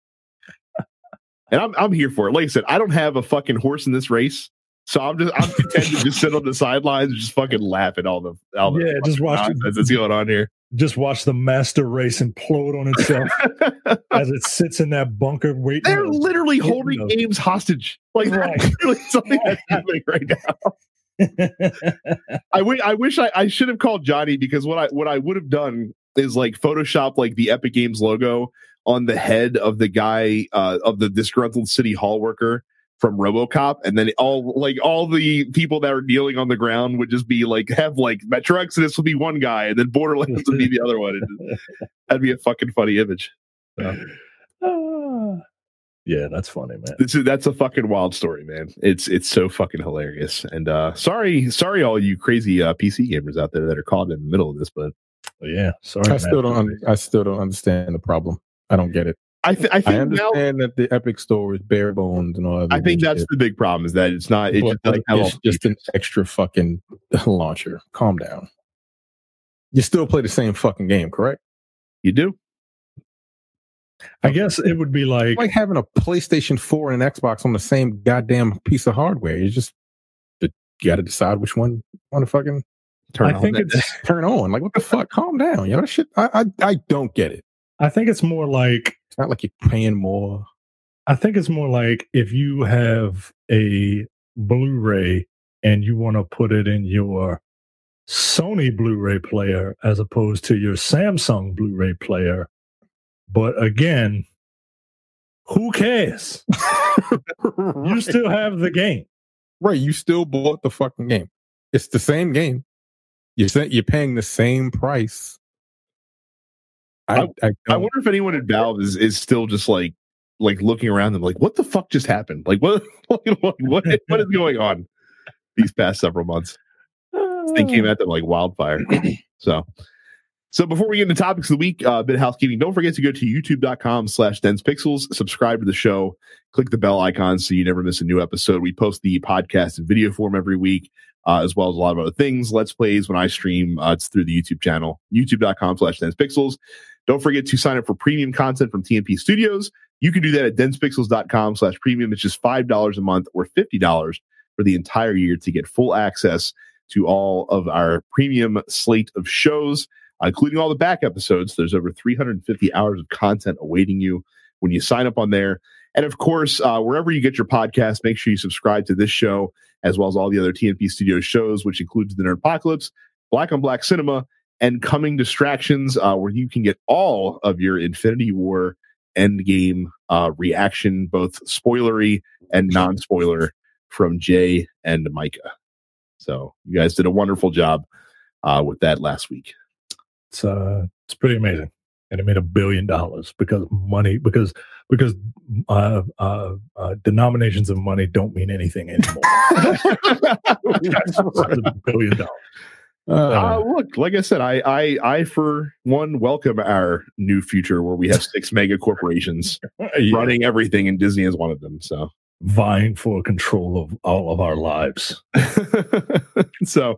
And I'm I'm here for it. Like I said, I don't have a fucking horse in this race. So I'm just I'm content to just sit on the sidelines and just fucking laugh at all the all the yeah, just watch that's going on here. Just watch the master race implode on itself as it sits in that bunker waiting. They're literally holding those. games hostage. Like right. really something that's happening right now. I, w- I wish I, I should have called Johnny because what I what I would have done is like Photoshop like the Epic Games logo on the head of the guy uh, of the disgruntled city hall worker from RoboCop, and then all like all the people that are kneeling on the ground would just be like have like Metro Exodus would be one guy, and then Borderlands would be the other one. Just, that'd be a fucking funny image. Yeah. Uh, yeah, that's funny, man. This is, that's a fucking wild story, man. It's it's so fucking hilarious. And uh sorry, sorry, all you crazy uh, PC gamers out there that are caught in the middle of this, but yeah, sorry. I still don't. I still don't understand the problem. I don't get it. I, th- I, think I understand now, that the Epic Store is bare bones and all. That. I think that's shit. the big problem is that it's not. It just it's just an extra fucking launcher. Calm down. You still play the same fucking game, correct? You do. I guess it would be like it's like having a PlayStation 4 and an Xbox on the same goddamn piece of hardware. You just you got to decide which one you want to fucking turn I on. Think it's, turn on. Like what the fuck? Calm down. You know, shit. I, I I don't get it. I think it's more like it's not like you're paying more. I think it's more like if you have a Blu-ray and you want to put it in your Sony Blu-ray player as opposed to your Samsung Blu-ray player. But again, who cares? You still have the game. right. You still bought the fucking game. It's the same game. You're you're paying the same price. I, I, I don't- wonder if anyone at Valve is, is still just like like looking around them like, what the fuck just happened? Like what what what, what is going on these past several months? They came at them like wildfire. so so before we get into topics of the week, uh, a bit of housekeeping. Don't forget to go to youtube.com slash dense pixels, subscribe to the show, click the bell icon so you never miss a new episode. We post the podcast in video form every week, uh, as well as a lot of other things. Let's plays when I stream, uh, it's through the YouTube channel, youtube.com slash dense pixels. Don't forget to sign up for premium content from TNP Studios. You can do that at densepixels.com slash premium. It's just $5 a month or $50 for the entire year to get full access to all of our premium slate of shows, including all the back episodes. There's over 350 hours of content awaiting you when you sign up on there. And of course, uh, wherever you get your podcast, make sure you subscribe to this show as well as all the other TNP Studios shows, which includes the Nerd Apocalypse, Black on Black Cinema, and Coming Distractions, uh, where you can get all of your Infinity War Endgame uh, reaction, both spoilery and non-spoiler, from Jay and Micah. So you guys did a wonderful job uh, with that last week. It's uh, it's pretty amazing, and it made a billion dollars because money because because uh, uh, uh, denominations of money don't mean anything anymore. Billion dollars. Uh, look, like I said, I, I, I for one welcome our new future where we have six mega corporations Yeah. running everything, and Disney is one of them. So, vying for control of all of our lives. so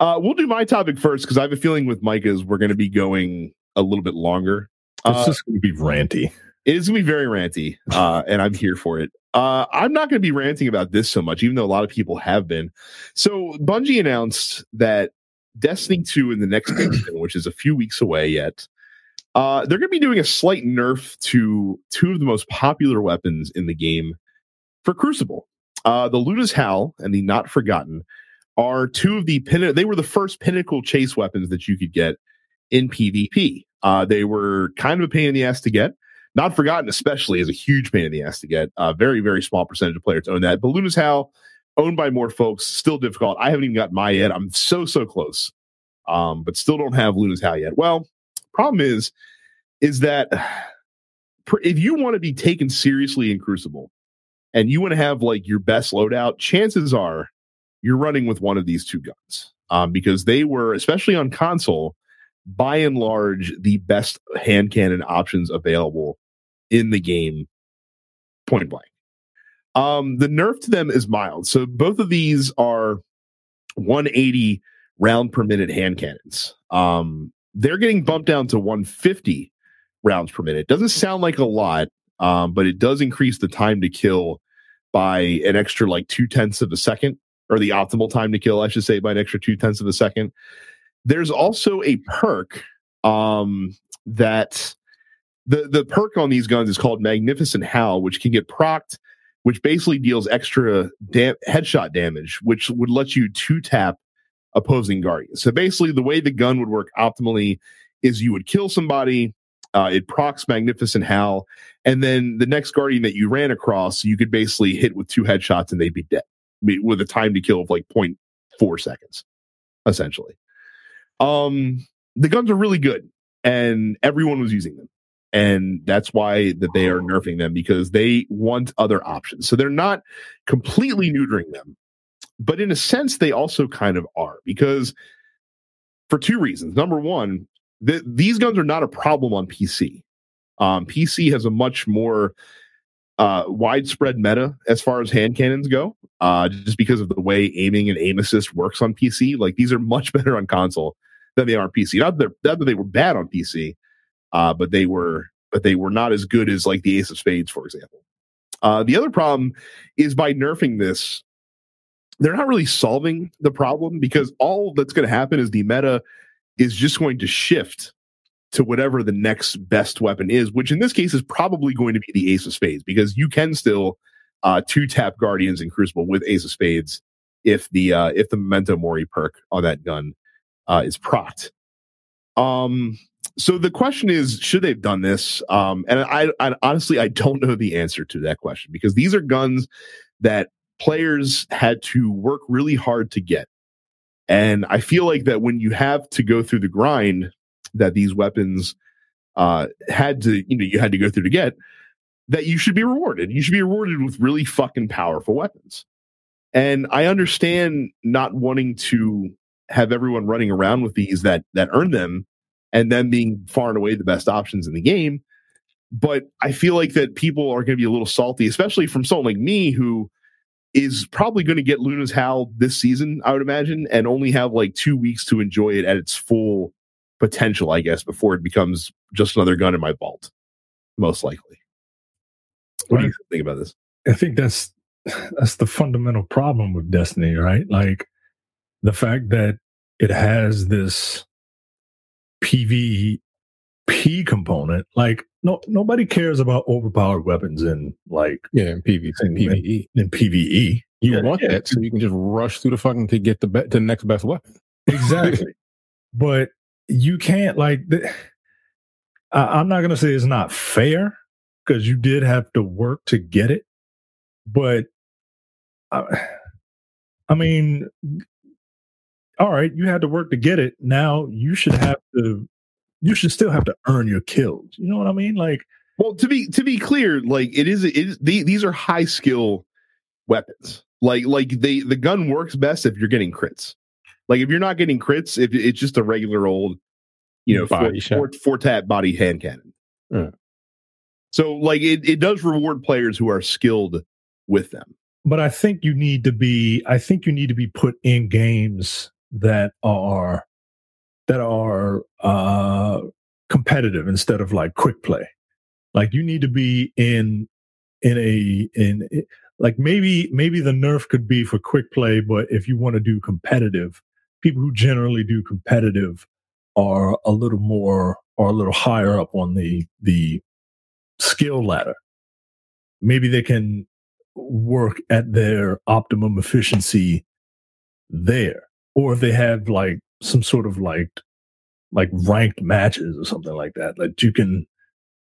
uh, we'll do my topic first because I have a feeling with Micah's we're going to be going a little bit longer. It's Uh, just going to be ranty. it is going to be very ranty, uh, and I'm here for it. Uh, I'm not going to be ranting about this so much, even though a lot of people have been. So Bungie announced that Destiny 2 in the next season, which is a few weeks away yet, uh, they're going to be doing a slight nerf to two of the most popular weapons in the game for Crucible. Uh, the Luna's Howl and the Not Forgotten are two of the pin- they were the first pinnacle chase weapons that you could get in PvP. Uh, they were kind of a pain in the ass to get. Not Forgotten, especially, is a huge pain in the ass to get. A very, very small percentage of players own that. But Luna's Howl, owned by more folks, still difficult. I haven't even got my yet. I'm so, so close. Um, but still don't have Luna's Howl yet. Well, problem is, is that if you want to be taken seriously in Crucible and you want to have like your best loadout, chances are you're running with one of these two guns. Um, because they were, especially on console, by and large, the best hand cannon options available in the game, point blank. Um, the nerf to them is mild. So both of these are 180 round per minute hand cannons. Um, they're getting bumped down to 150 rounds per minute. Doesn't sound like a lot, um, but it does increase the time to kill by an extra like two tenths of a second, or the optimal time to kill, I should say, by an extra two tenths of a second. There's also a perk um, that the the perk on these guns is called Magnificent Howl, which can get procced, which basically deals extra da- headshot damage, which would let you two tap opposing guardians. So basically, the way the gun would work optimally is you would kill somebody, uh, it procs Magnificent Howl, and then the next guardian that you ran across, you could basically hit with two headshots and they'd be dead with a time to kill of like 0.4 seconds, essentially. Um, the guns are really good, and everyone was using them, and that's why that they are nerfing them because they want other options. So they're not completely neutering them, but in a sense, they also kind of are because for two reasons. Number one, th- these guns are not a problem on PC. Um, PC has a much more uh, widespread meta as far as hand cannons go, uh, just because of the way aiming and aim assist works on PC. Like these are much better on console than they are on PC. Not that, not that they were bad on PC, uh, but they were but they were not as good as like the Ace of Spades, for example. Uh, the other problem is by nerfing this, they're not really solving the problem because all that's going to happen is the meta is just going to shift to whatever the next best weapon is, which in this case is probably going to be the Ace of Spades because you can still uh, two tap Guardians in Crucible with Ace of Spades if the uh, if the Memento Mori perk on that gun uh, is procced. Um, so the question is, should they have done this? Um, and I, I honestly I don't know the answer to that question because these are guns that players had to work really hard to get. And I feel like that when you have to go through the grind that these weapons uh, had to, you know, you had to go through to get, that you should be rewarded. You should be rewarded with really fucking powerful weapons. And I understand not wanting to have everyone running around with these that that earn them and them being far and away the best options in the game. But I feel like that people are going to be a little salty, especially from someone like me who is probably going to get Luna's Howl this season, I would imagine, and only have like two weeks to enjoy it at its full potential, I guess, before it becomes just another gun in my vault, most likely. What do you think about this? I think that's that's the fundamental problem with Destiny, right? Like the fact that it has this PvP component. Like no nobody cares about overpowered weapons in like yeah in PvP in PvE in PvE. You yeah, want yeah. that so you can just rush through the fucking to get the be- to the next best weapon. Exactly, but you can't like. The, I, I'm not gonna say it's not fair because you did have to work to get it, but I, I mean, all right, you had to work to get it. Now you should have to you should still have to earn your kills. You know what I mean? Like, well, to be to be clear, like it is, it is the, these are high skill weapons. Like like they the gun works best if you're getting crits. Like if you're not getting crits, if it's just a regular old, you know, body four, four, four tap body hand cannon. Yeah. So like it it does reward players who are skilled with them. But I think you need to be I think you need to be put in games that are that are uh, competitive instead of like quick play. Like you need to be in in a in like maybe maybe the nerf could be for quick play, but if you want to do competitive, people who generally do competitive are a little more are a little higher up on the the skill ladder. Maybe they can work at their optimum efficiency there. Or if they have like some sort of like like ranked matches or something like that that you can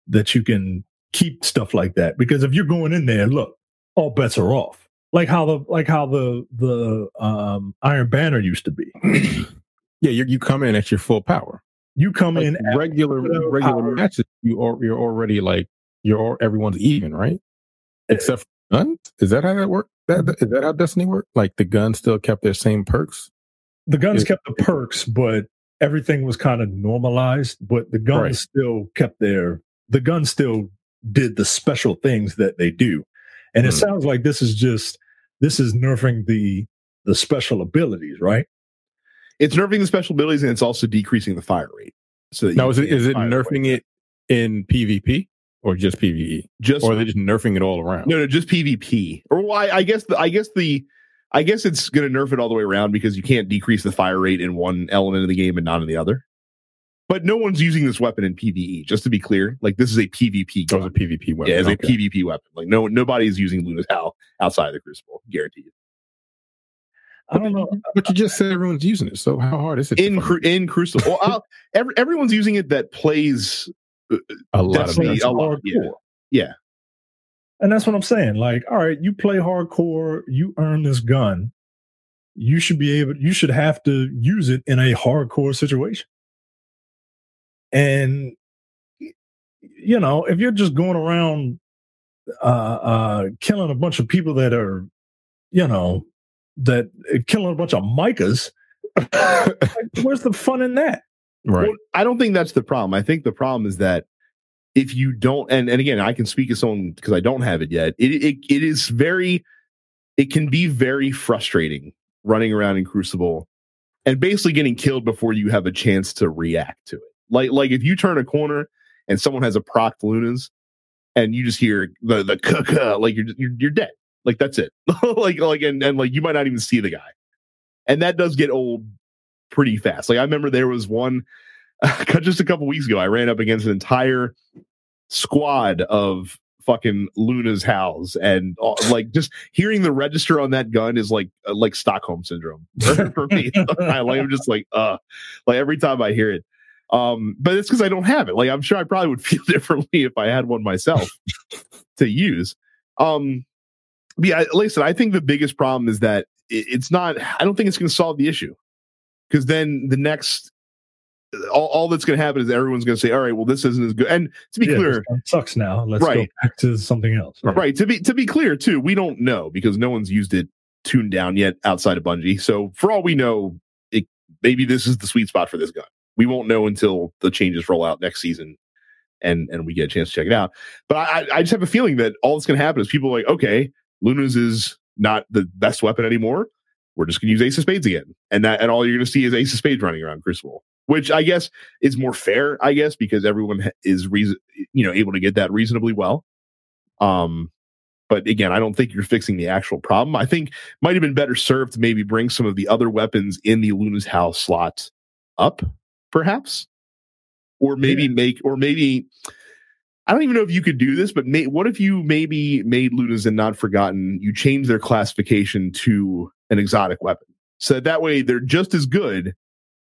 that you can keep stuff like that. Because if you're going in there look all bets are off. Like how the like how the the um iron banner used to be. Yeah you, you come in at your full power. You come like in regular regular power. matches you are you're already like you're everyone's even right? Except for guns? Is that how that worked that is that how destiny worked like the guns still kept their same perks the guns kept the perks, but everything was kind of normalized. But the guns right. still kept their the guns still did the special things that they do. And mm. it sounds like this is just this is nerfing the the special abilities, right? It's nerfing the special abilities and it's also decreasing the fire rate. So now is it is it nerfing it in PvP or just PvE? Just or are they just nerfing it all around? No, no, just PvP. Or well, I, I guess the I guess the I guess it's going to nerf it all the way around because you can't decrease the fire rate in one element of the game and not in the other. But no one's using this weapon in PVE. Just to be clear, like this is a PvP. Gun. Oh, a PvP weapon. Yeah, it's okay. a PvP weapon. Like no, nobody is using Luna's Howl outside of the Crucible. Guaranteed. I don't know, but you just said everyone's using it. So how hard is it in cru- in Crucible? well, every, everyone's using it that plays uh, a lot of a lot. Yeah. yeah, and that's what I'm saying. Like, all right, you play hardcore, you earn this gun. You should be able, you should have to use it in a hardcore situation. And, you know, if you're just going around uh, uh, killing a bunch of people that are, you know, that uh, killing a bunch of micas, where's the fun in that? Right. Well, I don't think that's the problem. I think the problem is that if you don't and, and again i can speak as someone because i don't have it yet it, it it is very it can be very frustrating running around in crucible and basically getting killed before you have a chance to react to it. Like like if you turn a corner and someone has a proc lunas and you just hear the the cuh, like you're, you're you're dead. Like that's it. Like like and, and like you might not even see the guy. And that does get old pretty fast. Like i remember there was one just a couple weeks ago, I ran up against an entire squad of fucking Luna's Howls, and uh, like just hearing the register on that gun is like uh, like Stockholm syndrome for me. I like I'm just like uh, like every time I hear it. Um, but it's because I don't have it. Like I'm sure I probably would feel differently if I had one myself to use. Um, yeah, listen, I think the biggest problem is that it's not. I don't think it's going to solve the issue because then the next all, all that's going to happen is everyone's going to say, "All right, well, this isn't as good." And to be Yeah, clear, this sucks now. Let's go back to something else. right. To be to be clear, too, we don't know because no one's used it tuned down yet outside of Bungie. So for all we know, it maybe this is the sweet spot for this gun. We won't know until the changes roll out next season, and and we get a chance to check it out. But I, I- I just have a feeling that all that's going to happen is people are like, okay, Luna's is not the best weapon anymore. We're just going to use Ace of Spades again, and that and all you're going to see is Ace of Spades running around Crucible, which I guess is more fair. I guess because everyone is reason you know able to get that reasonably well. Um, but again, I don't think you're fixing the actual problem. I think might have been better served to maybe bring some of the other weapons in the Luna's Howl's slot up, perhaps, or maybe make, or maybe I don't even know if you could do this, but may, what if you maybe made Luna's and Not Forgotten, you change their classification to an exotic weapon, so that, that way they're just as good,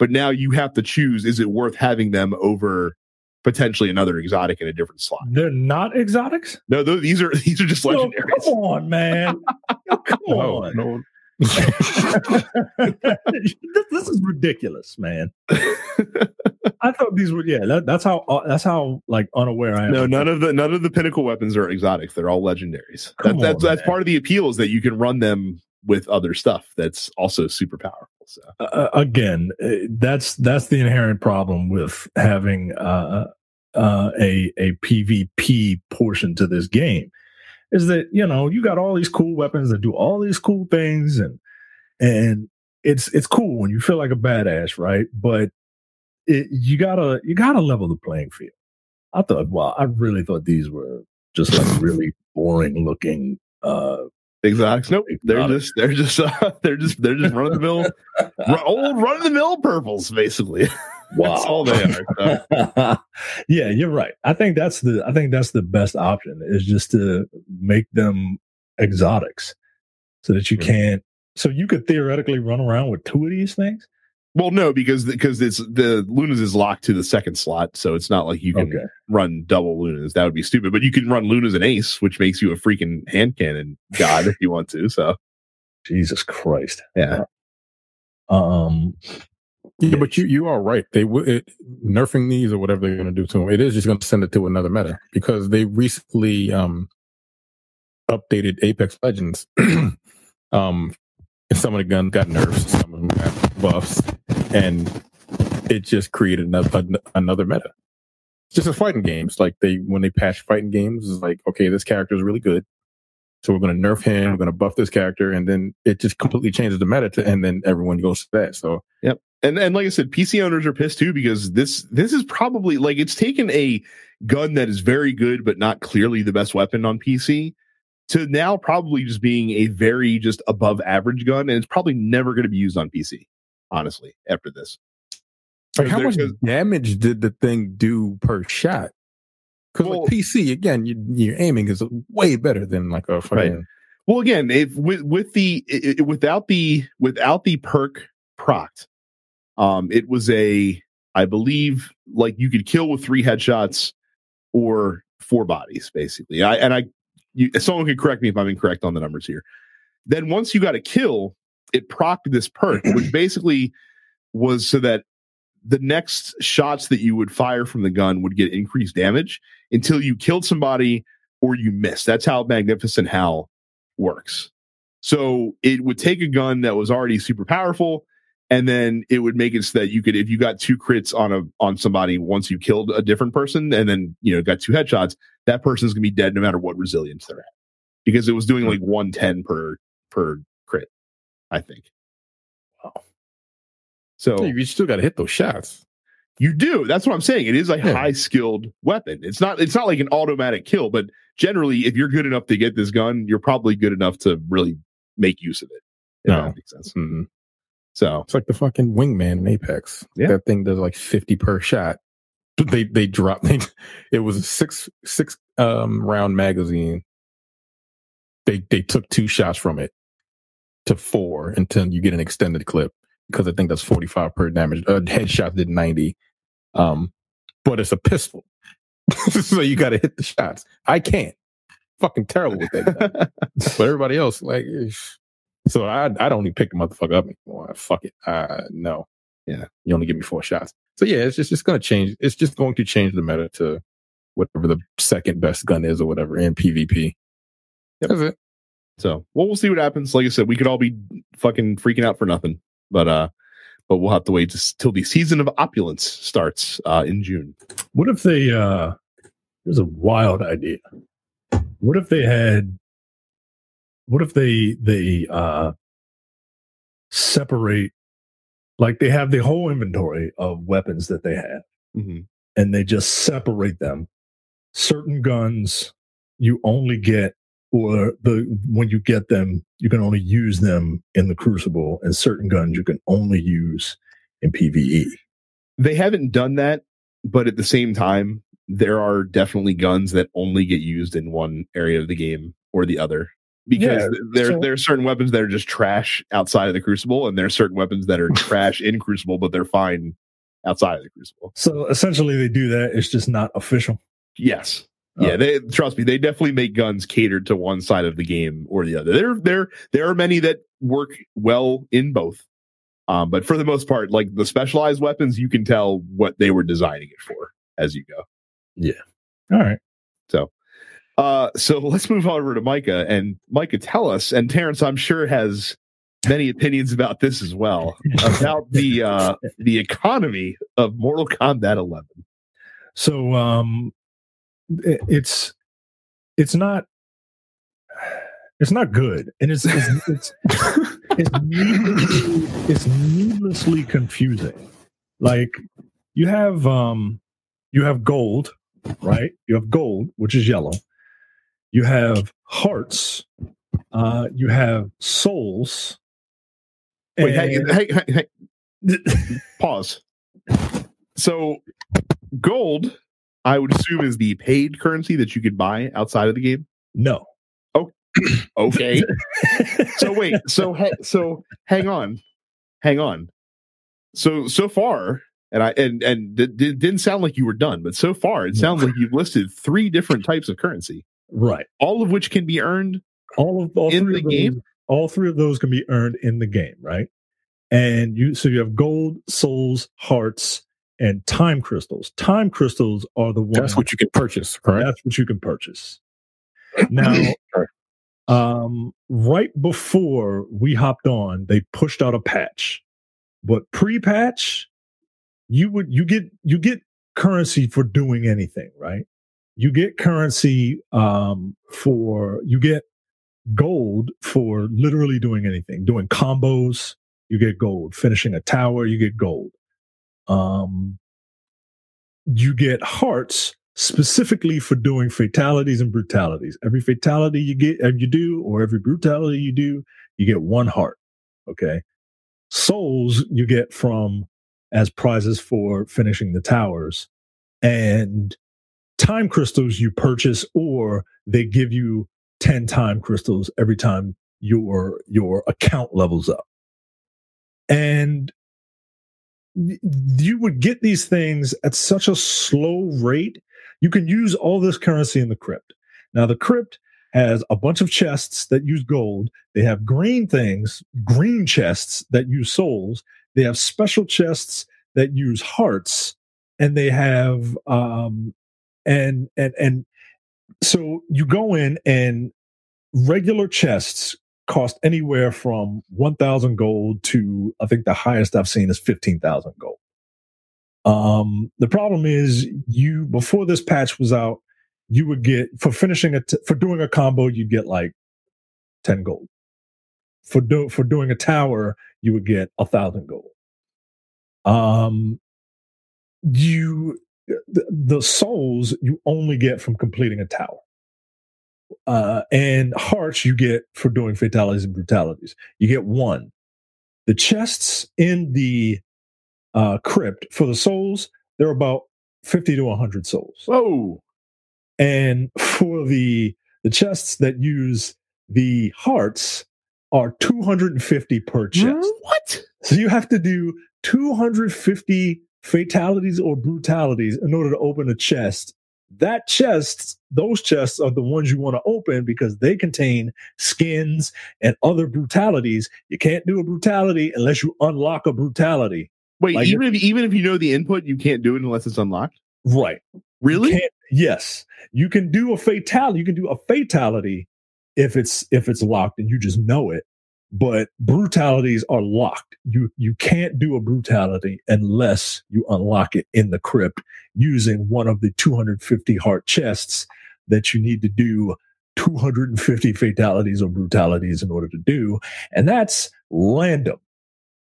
but now you have to choose: is it worth having them over potentially another exotic in a different slot? They're not exotics. No, th- these are these are just Yo, legendaries. come on, man. Come No, on. no. this, this is ridiculous, man. I thought these were yeah. That, that's how uh, that's how like unaware I am. No, none of the none of the pinnacle weapons are exotics. They're all legendaries. That, Come that's on, that's part of the appeal is that you can run them with other stuff that's also super powerful. So uh, again, uh, that's that's the inherent problem with having uh, uh, a a PvP portion to this game. Is that you know you got all these cool weapons that do all these cool things and and it's it's cool when you feel like a badass, right? But it, you gotta you gotta level the playing field. I thought, wow, I really thought these were just like really boring looking. uh exotics, nope. They're just they're just uh, they're just they're just run of the mill, old run of the mill purples, basically. That's all they are. So. yeah, you're right. I think that's the I think that's the best option is just to make them exotics so that you Right. can't so you could theoretically run around with two of these things. Well, no, because because it's the Lunas is locked to the second slot, so it's not like you can Okay. run double Lunas. That would be stupid. But you can run Lunas and Ace, which makes you a freaking hand cannon god if you want to. So Jesus Christ. yeah, Um Yeah, but you you are right. They would nerfing these or whatever they're going to do to them. It is just going to send it to another meta because they recently um updated Apex Legends. um, and some of the guns got nerfs, some of them got buffs, and it just created another another meta. Just as fighting games. Like they when they patch fighting games, it's like okay, this character is really good. So we're going to nerf him. We're going to buff this character, and then it just completely changes the meta, to, and then everyone goes to that. So yep, and and like I said, PC owners are pissed too because this this is probably like it's taken a gun that is very good but not clearly the best weapon on PC to now probably just being a very just above average gun, and it's probably never going to be used on PC. Honestly, after this, Like how much damage did the thing do per shot? Because Well- like PC again, you, your aiming is way better than like a fucking. Well, again, if with with the i i- without the without the perk proct, um, it was a I believe like you could kill with three headshots or four bodies basically. I and I, you, someone could correct me if I'm incorrect on the numbers here. Then once you got a kill, it procced this perk, which basically was so that the next shots that you would fire from the gun would get increased damage until you killed somebody or you missed. That's how Magnificent Howl works. So it would take a gun that was already super powerful, and then it would make it so that you could, if you got two crits on a on somebody once you killed a different person, and then you know got two headshots, that person's gonna be dead no matter what resilience they're at, because it was doing hmm. like one ten per per I think. Wow. So you still got to hit those shots. you do. That's what I'm saying. It is a Yeah. high skilled weapon. It's not. It's not like an automatic kill, but generally, if you're good enough to get this gun, you're probably good enough to really make use of it. If No. that makes sense. Mhm. So It's like the fucking wingman in Apex. Yeah. That thing does like fifty per shot. They they dropped. They, it was a six six um, round magazine, they they took two shots from it to four until you get an extended clip because I think that's forty five per damage. A uh, headshot did ninety, um, but it's a pistol, so you got to hit the shots. I can't. Fucking terrible with that. but everybody else, like, so I I don't even pick the motherfucker up anymore. Fuck it. Uh, no. Yeah. You only give me four shots. So yeah, it's just it's going to change. It's just going to change the meta to whatever the second best gun is or whatever in PvP. Yep. That's it. So well, we'll see what happens. Like I said, we could all be fucking freaking out for nothing, but uh, but we'll have to wait till the season of opulence starts uh in June. What if they? uh There's a wild idea. What if they had? What if they they uh separate like they have the whole inventory of weapons that they have mm-hmm. and they just separate them certain guns you only get or the when you get them you can only use them in the crucible and certain guns you can only use in pve they haven't done that but at the same time there are definitely guns that only get used in one area of the game or the other. Because yeah, there so, there are certain weapons that are just trash outside of the crucible and there are certain weapons that are trash in crucible but they're fine outside of the crucible. So essentially they do that it's just not official. Yes. Yeah they trust me they definitely make guns catered to one side of the game or the other. There there there are many that work well in both. Um, but for the most part like the specialized weapons you can tell what they were designing it for as you go. Yeah. All right. So uh, so let's move over to Micah. And Micah, tell us, and Terrence, I'm sure has many opinions about this as well about the uh, the economy of Mortal Kombat 11. So um, it's it's not it's not good, and it's it's it's, it's, needlessly, it's needlessly confusing. Like you have um you have gold, right? You have gold, which is yellow you have hearts, uh, you have souls. Wait, and... hey, hey, hey, hey. pause. So, gold, I would assume, is the paid currency that you could buy outside of the game. No. Oh, okay. so wait, so so hang on, hang on. So so far, and I and and it didn't sound like you were done, but so far it sounds like you've listed three different types of currency. Right. All of which can be earned all of all in the game. Those, all three of those can be earned in the game, right? And you so you have gold, souls, hearts, and time crystals. Time crystals are the ones That's what you can purchase, correct? That's what you can purchase. Now um right before we hopped on, they pushed out a patch. But pre-patch, you would you get you get currency for doing anything, right? you get currency um, for you get gold for literally doing anything doing combos you get gold finishing a tower you get gold um, you get hearts specifically for doing fatalities and brutalities. Every fatality you get you do or every brutality you do you get one heart okay? Souls you get from as prizes for finishing the towers and time crystals you purchase or they give you 10 time crystals every time your your account levels up. And you would get these things at such a slow rate you can use all this currency in the crypt. Now the crypt has a bunch of chests that use gold they have green things green chests that use souls they have special chests that use hearts and they have um, and and and so you go in and regular chests cost anywhere from 1000 gold to i think the highest i've seen is 15000 gold. Um the problem is you before this patch was out you would get for finishing it for doing a combo you'd get like 10 gold. For do, for doing a tower you would get a thousand gold. Um you the souls you only get from completing a tower. Uh, and hearts you get for doing fatalities and brutalities. You get one. The chests in the uh, crypt for the souls, they're about 50 to 100 souls. Whoa. And for the the chests that use the hearts are 250 per chest. What? So you have to do 250 fatalities or brutalities in order to open a chest. That chest, those chests are the ones you want to open because they contain skins and other brutalities. You can't do a brutality unless you unlock a brutality. Wait, Like- even if even if you know the input, you can't do it unless it's unlocked. Right. Really? You yes. You can do a fatality. You can do a fatality if it's if it's locked and you just know it. But brutalities are locked. You you can't do a brutality unless you unlock it in the crypt using one of the 250 heart chests that you need to do 250 fatalities or brutalities in order to do. And that's random.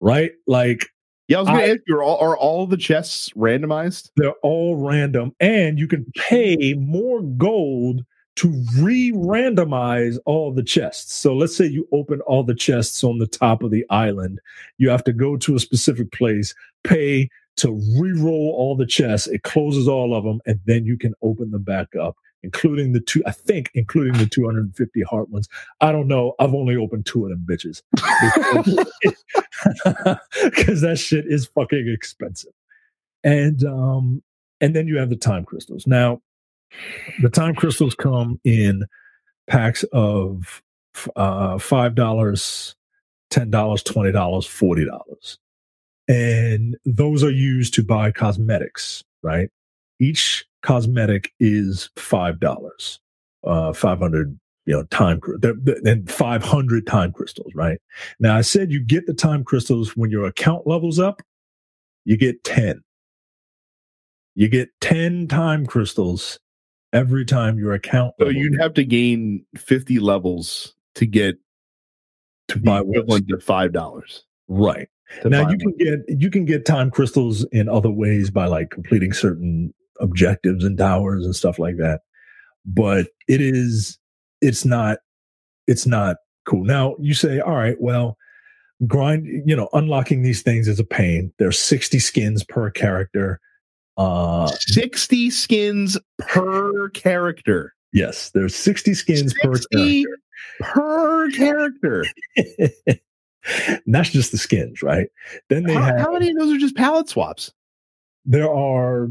Right? Like Yeah, I was going to ask you: are all, are all the chests randomized? they're all random and you can pay more gold to re-randomize all the chests. So let's say you open all the chests on the top of the island. You have to go to a specific place pay to re-roll all the chests. It closes all of them and then you can open them back up including the two i think including the 250 heart ones. I don't know. I've only opened two of them bitches. Because that shit is fucking expensive. And um and then you have the time crystals. Now the time crystals come in packs of uh five dollars ten dollars twenty dollars forty dollars. And those are used to buy cosmetics right? Each cosmetic is five dollars uh 500 you know time and 500 time crystals right? Now i said you get the time crystals when your account levels up you get 10 you get 10 time crystals every time your account So you'd have to gain fifty levels to get to buy equivalent to five dollars. right. Now you can get you can get time crystals in other ways by like completing certain objectives and towers and stuff like that but it is it's not it's not cool. Now you say all right well grind you know unlocking these things is a pain. There's 60 skins per character uh sixty skins per character. yes there's 60 skins per character per character. that's just the skins right then they How, have how many of those are just palette swaps? there are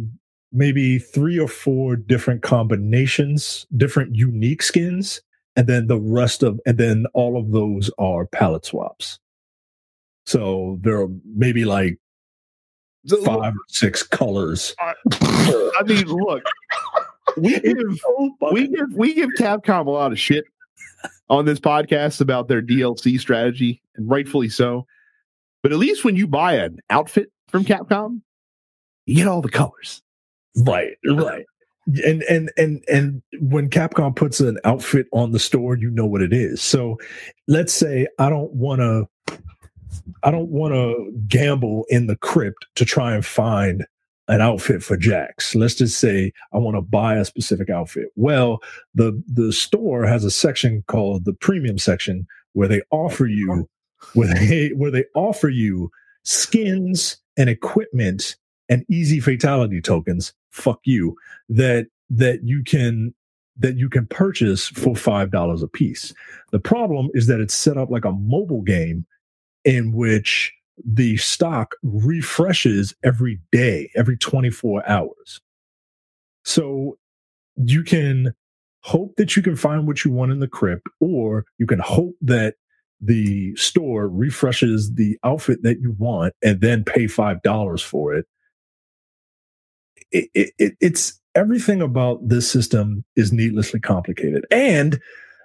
maybe three or four different combinations, different unique skins, and then the rest of, and then all of those are palette swaps. So there are maybe like So, five or six colors. I mean, look, we give we give we give Capcom a lot of shit on this podcast about their DLC strategy, and rightfully so. But at least when you buy an outfit from Capcom, you get all the colors. Right, right. And and and and when Capcom puts an outfit on the store, you know what it is. So let's say I don't want to I don't want to gamble in the crypt to try and find an outfit for Jax. Let's just say I want to buy a specific outfit. Well, the the store has a section called the premium section where they offer you where they where they offer you skins and equipment and easy fatality tokens fuck you that that you can that you can purchase for five dollars a piece the problem is that it's set up like a mobile game in which the stock refreshes every day every 24 hours. So you can hope that you can find what you want in the crypt or you can hope that the store refreshes the outfit that you want and then pay five dollars for it. It, it, it it's everything about this system is needlessly complicated. And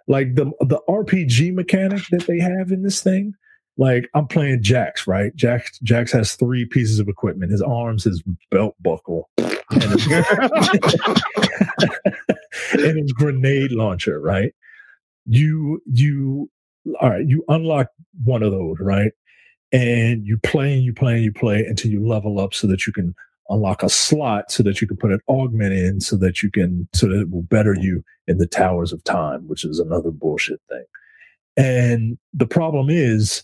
like the the rpg mechanic that they have in this thing like i'm playing jax right? Jax jax has three pieces of equipment. His arms his belt buckle and his, and his grenade launcher right? You you all right you unlock one of those right? And you play and you play and you play until you level up so that you can unlock a slot so that you can put an augment in so that you can so that it will better you in the towers of time which is another bullshit thing. And the problem is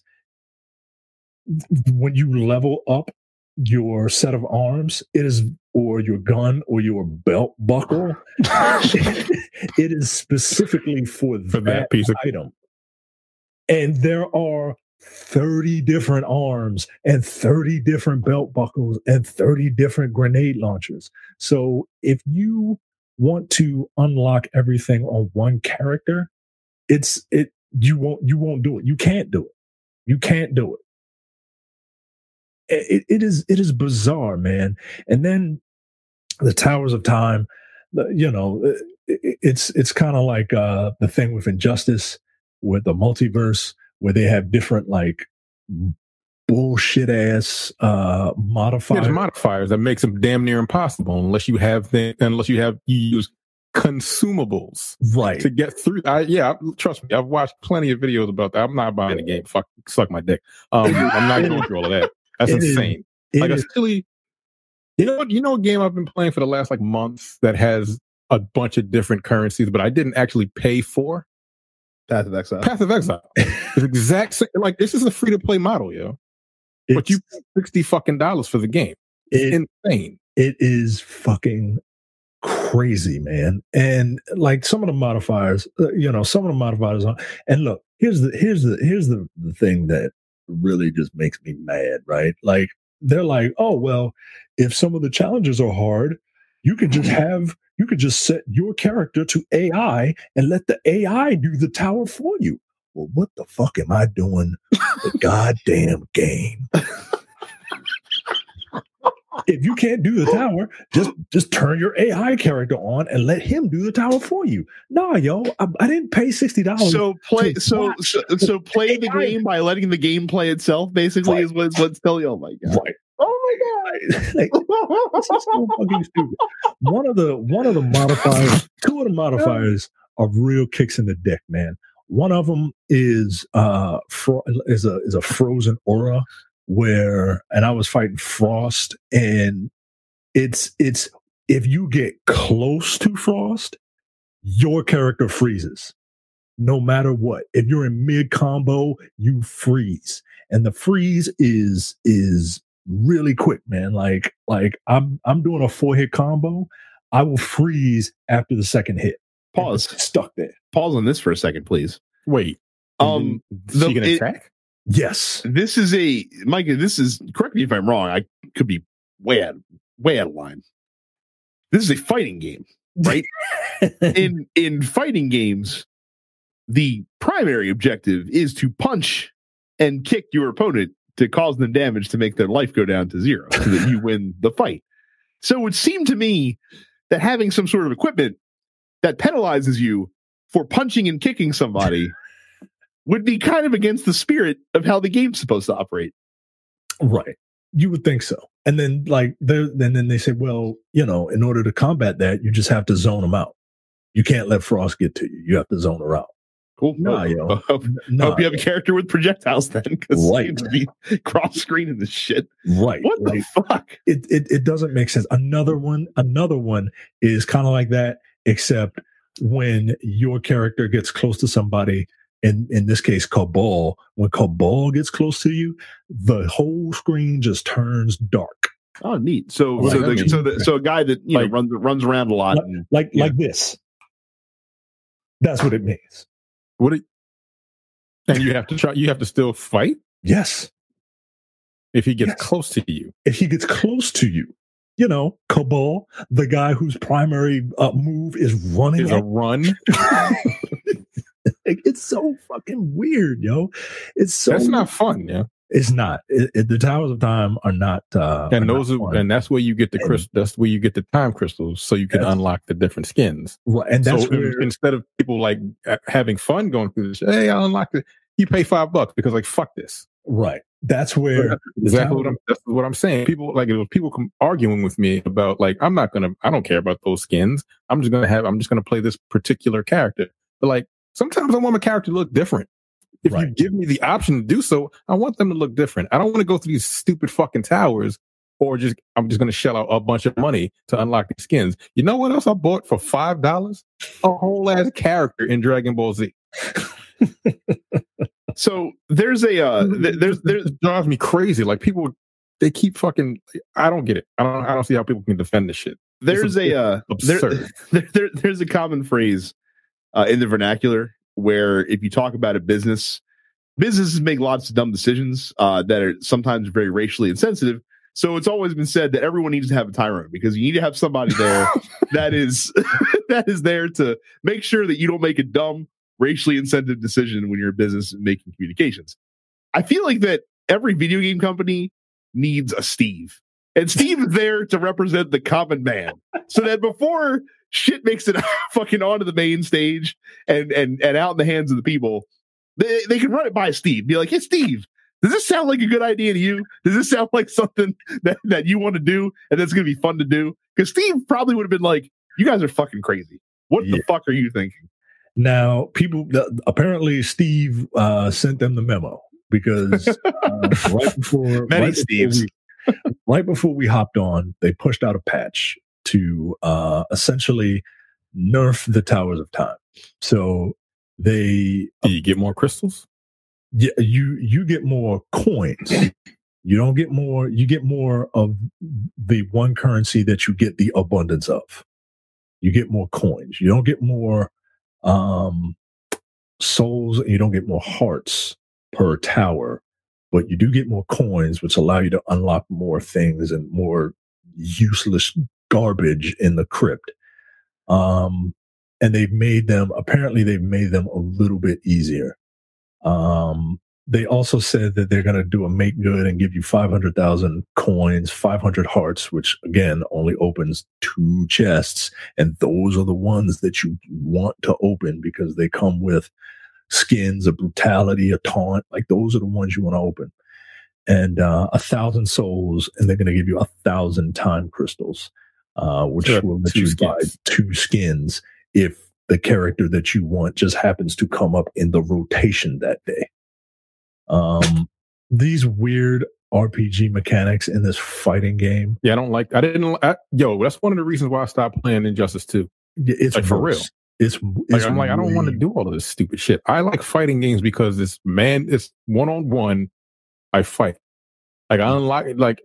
when you level up your set of arms it is or your gun or your belt buckle. it is specifically for, For that, that piece of- item. And there are 30 different arms and 30 different belt buckles and 30 different grenade launchers. So if you want to unlock everything on one character, it's it you won't you won't do it. You can't do it. You can't do it. It, it is it is bizarre, man. And then the Towers of Time, you know, it, it's it's kind of like uh, the thing with Injustice with the multiverse, where they have different like bullshit ass uh There's modifiers. modifiers that makes them damn near impossible unless you have unless you have you use consumables right. to get through. I, yeah, trust me, I've watched plenty of videos about that. I'm not buying the game. Fuck, suck my dick. Um, I'm not going through all of that. That's It is- insane. It like a is- silly. You know what? You know a game I've been playing for the last like month that has a bunch of different currencies, but I didn't actually pay for Path of Exile. Path of Exile. It's exact same. Like this is a free to play model, yo. But you pay sixty fucking dollars for the game. it, Insane. it is fucking crazy, man. And like some of the modifiers, uh, you know, some of the modifiers are. And look, here's the here's the here's the the thing that really just makes me mad, right? Like they're like, oh well, if some of the challenges are hard, you can just mm-hmm. have you could just set your character to AI and let the AI do the tower for you. Well, what the fuck am I doing? The goddamn game. If you can't do the tower, just just turn your AI character on and let him do the tower for you. Nah, yo, I, I didn't pay sixty dollars. So play so, so so play the AI. game by letting the game play itself. Basically, Right. is what's what's telling you. Oh my god! right. Oh my god! like, this is so fucking stupid. One of the one of the modifiers, two of the modifiers are real kicks in the dick, man. One of them is uh fro- is a is a frozen aura where, and I was fighting frost, and it's it's if you get close to frost, your character freezes. No matter what, if you're in mid combo, you freeze, and the freeze is is really quick, man. Like like I'm I'm doing a four hit combo. I will freeze after the second hit. Pause. Stuck there. Pause on this for a second, please. Wait. Um, she the- can it- attack. Yes. This is a Mike. This is correct me if I'm wrong. I could be way out way out of line. This is a fighting game, right? in in fighting games, the primary objective is to punch and kick your opponent to cause them damage to make their life go down to zero so that you win the fight. So it would seem to me that having some sort of equipment that penalizes you for punching and kicking somebody would be kind of against the spirit of how the game's supposed to operate. Right. You would think so. And then like there and then they say, well, you know, in order to combat that, you just have to zone them out. You can't let Frost get to you. You have to zone her out. Cool. Nah, Hope- yo. hope, you have a character with projectiles then, because Right. seems to be cross screening this shit. right. What Like, the fuck? it, it it doesn't make sense. Another one, another one is kind of like that, except when your character gets close to somebody, in in this case, Kabal. When Kabal gets close to you, the whole screen just turns dark, Oh, neat. So, Like, so, the, so, the, so a guy that you Like- know runs runs around a lot. And, like Yeah. like this. That's what it means. What? It, and you have to try. You have to still fight Yes, if he gets Yes. close to you. if he gets close to you, you know, Kabal, the guy whose primary uh, move is running Is a run. Like, it's so fucking weird, yo. It's so That's not fun. Yeah. It's not. It, it- the towers of time are not. Uh, and are those not are, and that's where you get the crystal. That's where you get the time crystals, so you can unlock the different skins. right, and that's so where instead of people like having fun going through this, hey, I unlocked it. You pay five bucks because like fuck this. right. That's where That's exactly what I'm. That's what I'm saying. People like it was people arguing with me about like I'm not gonna. I don't care about those skins. I'm just gonna have. I'm just gonna play this particular character. But like sometimes I want my character to look different. If you give me the option to do so, I want them to look different. I don't want to go through these stupid fucking towers or just I'm just gonna shell out a bunch of money to unlock the skins. You know what else I bought for five dollars? A whole ass character in Dragon Ball Z. so there's a uh, th- there's there's it drives me crazy. Like people they keep fucking. I don't get it. I don't. I don't see how people can defend this shit. There's a uh, there, there, there, there's a common phrase uh, in the vernacular where if you talk about a business, businesses make lots of dumb decisions uh, that are sometimes very racially insensitive. So it's always been said that everyone needs to have a tyrant because you need to have somebody there that is that is there to make sure that you don't make a dumb racially insensitive decision when you're a business making communications. I feel like that every video game company needs a Steve. And Steve is there to represent the common man. So that before shit makes it fucking onto the main stage and and and out in the hands of the people, they, they can run it by Steve. Be like, hey Steve, does this sound like a good idea to you? Does this sound like something that, that you want to do and that's gonna be fun to do? Because Steve probably would have been like, You guys are fucking crazy. What yeah. the fuck are you thinking? Now, people apparently Steve uh, sent them the memo because uh, right before Many right Steves. Before we, right before we hopped on, they pushed out a patch to uh, essentially nerf the towers of time. So they you get more crystals? Yeah, you you get more coins. You don't get more. You get more of the one currency that you get the abundance of. You get more coins. You don't get more um, souls. You don't get more hearts per tower, but you do get more coins, which allow you to unlock more things and more useless garbage in the crypt. Um, and they've made them, apparently, they've made them a little bit easier. Um, they also said that they're going to do a make good and give you 500,000 coins, 500 hearts, which again only opens two chests. And those are the ones that you want to open because they come with skins, a brutality, a taunt. Like those are the ones you want to open. And uh, a thousand souls, and they're going to give you a thousand time crystals, uh, which sure. will let you skins. buy two skins if the character that you want just happens to come up in the rotation that day. Um, these weird RPG mechanics in this fighting game. Yeah, I don't like. I didn't. I, yo, that's one of the reasons why I stopped playing Injustice Two. It's like, for real. It's, it's like, I'm like I don't want to do all of this stupid shit. I like fighting games because it's man, it's one on one. I fight. Like I unlock like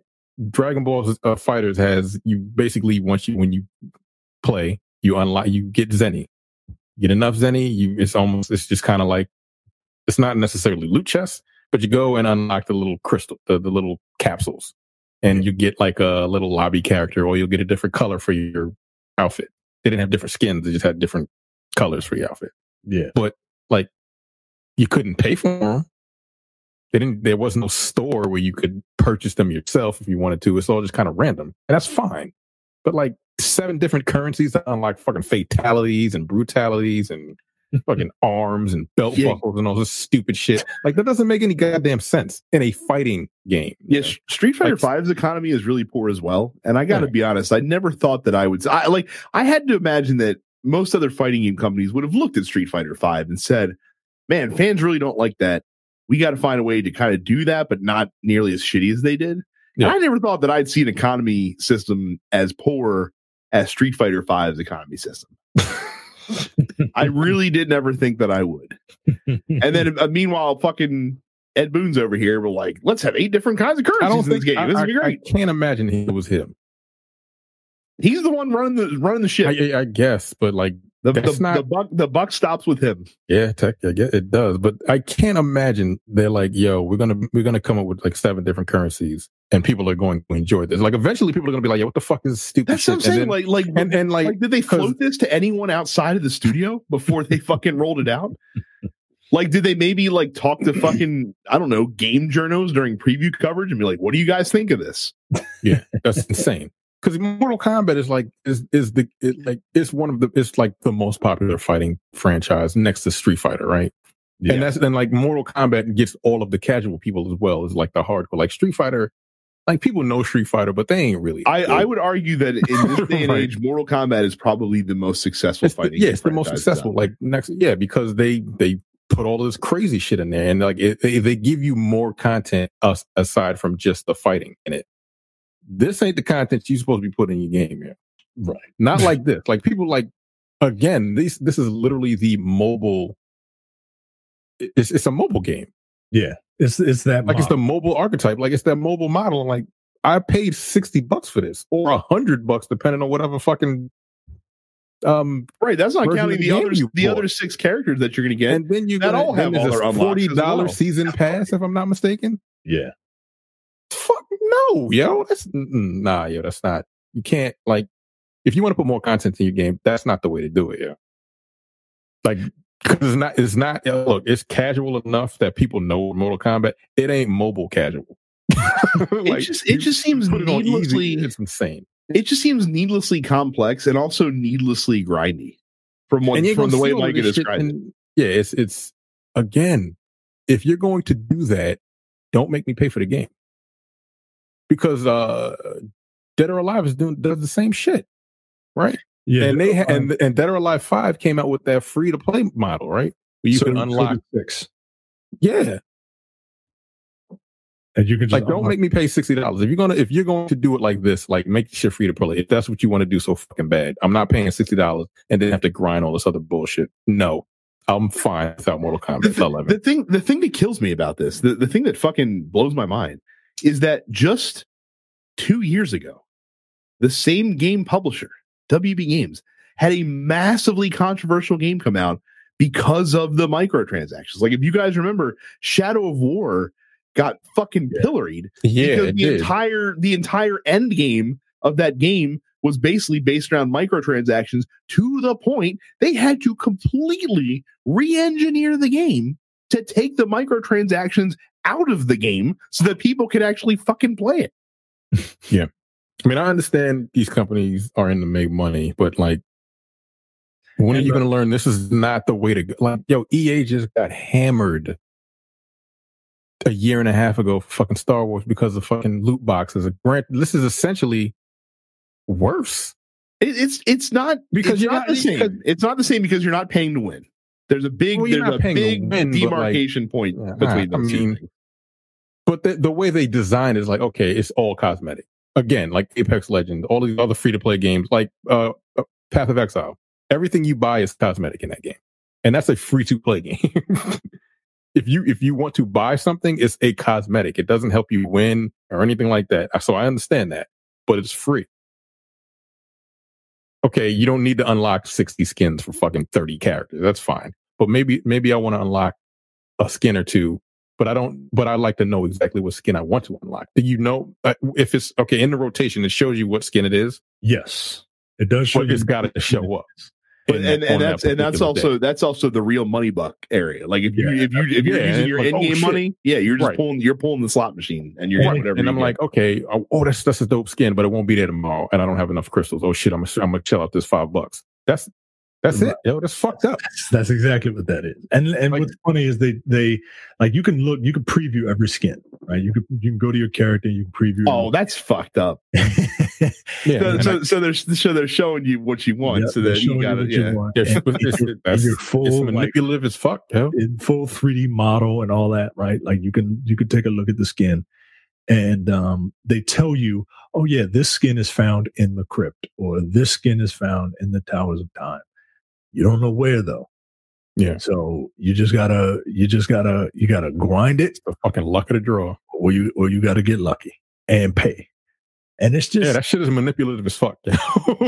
Dragon Ball uh, FighterZ has you basically once you when you play you unlock you get Zeni. Get enough Zeni, you it's almost it's just kind of like it's not necessarily loot chest, but you go and unlock the little crystal, the, the little capsules, and you get like a little lobby character, or you'll get a different color for your outfit. They didn't have different skins; they just had different colors for your outfit. Yeah, but like you couldn't pay for them. They didn't. There was no store where you could purchase them yourself if you wanted to. It's all just kind of random, and that's fine. But like seven different currencies to unlock fucking fatalities and brutalities and fucking arms and belt yeah. buckles and all this stupid shit. Like that doesn't make any goddamn sense in a fighting game. Yes, yeah, Street Fighter like, 5's economy is really poor as well. And I got to yeah. be honest, I never thought that I would. I like. I had to imagine that most other fighting game companies would have looked at Street Fighter 5 and said, "Man, fans really don't like that. We got to find a way to kind of do that, but not nearly as shitty as they did." Yeah. I never thought that I'd see an economy system as poor as Street Fighter 5's economy system. I really did never think that I would. And then uh, meanwhile, fucking Ed Boon's over here. We're like, let's have eight different kinds of currencies I don't in think, this game. I, this is great. I can't imagine it was him. He's the one running the running the ship. I, I guess, but like the the, not, the, buck the buck stops with him. Yeah, tech, I guess it does. But I can't imagine they're like, yo, we're gonna we're gonna come up with like seven different currencies, and people are going to enjoy this. Like eventually, people are gonna be like, yeah, what the fuck is this stupid? That's shit? what I'm saying. Then, like like and, and like, like did they float this to anyone outside of the studio before they fucking rolled it out? Like, did they maybe like talk to fucking I don't know game journos during preview coverage and be like, "What do you guys think of this?" Yeah, that's insane because Mortal Kombat is like is is the it, like it's one of the it's like the most popular fighting franchise next to Street Fighter, right? Yeah. And that's then like Mortal Kombat gets all of the casual people as well as like the hardcore. Like Street Fighter, like people know Street Fighter, but they ain't really. I, I would argue that in this day and right. age, Mortal Kombat is probably the most successful it's fighting. The, yeah, it's the most successful. Like next, yeah, because they they put all this crazy shit in there, and like it, they, they give you more content us aside from just the fighting in it this ain't the content you're supposed to be putting in your game here. Right. Not like this. Like people like again, this this is literally the mobile it's it's a mobile game. Yeah. It's it's that like model. it's the mobile archetype. Like it's that mobile model. Like, I paid sixty bucks for this, or a hundred bucks, depending on whatever fucking. Um, Right. That's not counting the the other the bought. other six characters that you're going to get. and then you that all have all their a unlocks forty as dollar well. season pass, if I'm not mistaken. Yeah. No, yo, that's nah, yo, that's not. You can't like if you want to put more content in your game, that's not the way to do it. Yeah, like because it's not. It's not. yo, Look, it's casual enough that people know Mortal Kombat. It ain't mobile casual. it just it just seems it needlessly easy. It's insane. it just seems needlessly complex and also needlessly grindy from what and you ain't from the way see all of Micah described it. in- yeah, it's it's again, if you're going to do that, don't make me pay for the game. Because uh Dead or Alive is doing does the same shit. Right? Yeah. and they ha- uh, and and Dead or Alive 5 came out with that free to play model, right? Where you so- can unlock six. Yeah. And you can just Like don't unlock- make me pay sixty dollars. If you're gonna if you're going to do it like this, like make the shit free to play. If that's what you want to do so fucking bad. I'm not paying sixty dollars and then have to grind all this other bullshit. No. I'm fine without Mortal the, Kombat th- 11. the thing the thing that kills me about this the, the thing that fucking blows my mind is that just two years ago the same game publisher wb games had a massively controversial game come out because of the microtransactions like if you guys remember shadow of war got fucking pilloried yeah, because the did. entire the entire end game of that game was basically based around microtransactions to the point they had to completely re-engineer the game to take the microtransactions out of the game so that people could actually fucking play it. Yeah. I mean, I understand these companies are in to make money, but like, when are you going to learn this is not the way to go? Like, yo, EA just got hammered a year and a half ago for fucking Star Wars because of fucking loot boxes. Grant, this is essentially worse. It- it's it's not Because it's you're not not- the same. because- it's not the same because you're not paying to win. There's a big Well, there's a big win, but, like- demarcation point Yeah, between I those two mean. But the, the way they design is like, okay, it's all cosmetic. Again, like Apex Legends, all these other free to play games, like uh, uh, Path of Exile. Everything you buy is cosmetic in that game, and that's a free to play game. if you if you want to buy something, it's a cosmetic. It doesn't help you win or anything like that. So I understand that, but it's free. Okay, you don't need to unlock sixty skins for fucking thirty characters. That's fine. But maybe maybe I want to unlock a skin or two but I don't. But I like to know exactly what skin I want to unlock. Do you know uh, if it's okay in the rotation? It shows you what skin it is, Yes. It does show but you it's got to show up. But, and, that- and on that that's and that's also day. that's also the real money buck area. Like if you Yeah. if you if you're Yeah, using your like, oh, in game shit. money, yeah, you're just Right. pulling you're pulling the slot machine and you're Right. getting whatever. and you I'm get. like, okay, oh, oh, that's that's a dope skin, but it won't be there tomorrow, and I don't have enough crystals. Oh shit, I'm gonna, I'm gonna chill out this five bucks. That's that's it, yo. That's fucked up. That's, that's exactly what that is. And and Like- what's funny is they they like you can look you can preview every skin, right? You can you can go to your character and you can preview. oh, that's fucked up. Yeah, So, so, I- so they're so they're showing you what you want. Yep, so they're that you got to what you yeah. want. it's, And it's, you're- that's- you're it's full like manipulative as fuck, yo. in full 3D model and all that, right? Like you can you can take a look at the skin, and um, they tell you, oh yeah, this skin is found in the crypt, or this skin is found in the towers of time. You don't know where though. Yeah. So you just gotta you just gotta you gotta grind it, The fucking luck of the draw. or you or you gotta get lucky and pay. And it's just Yeah, that shit is manipulative as fuck.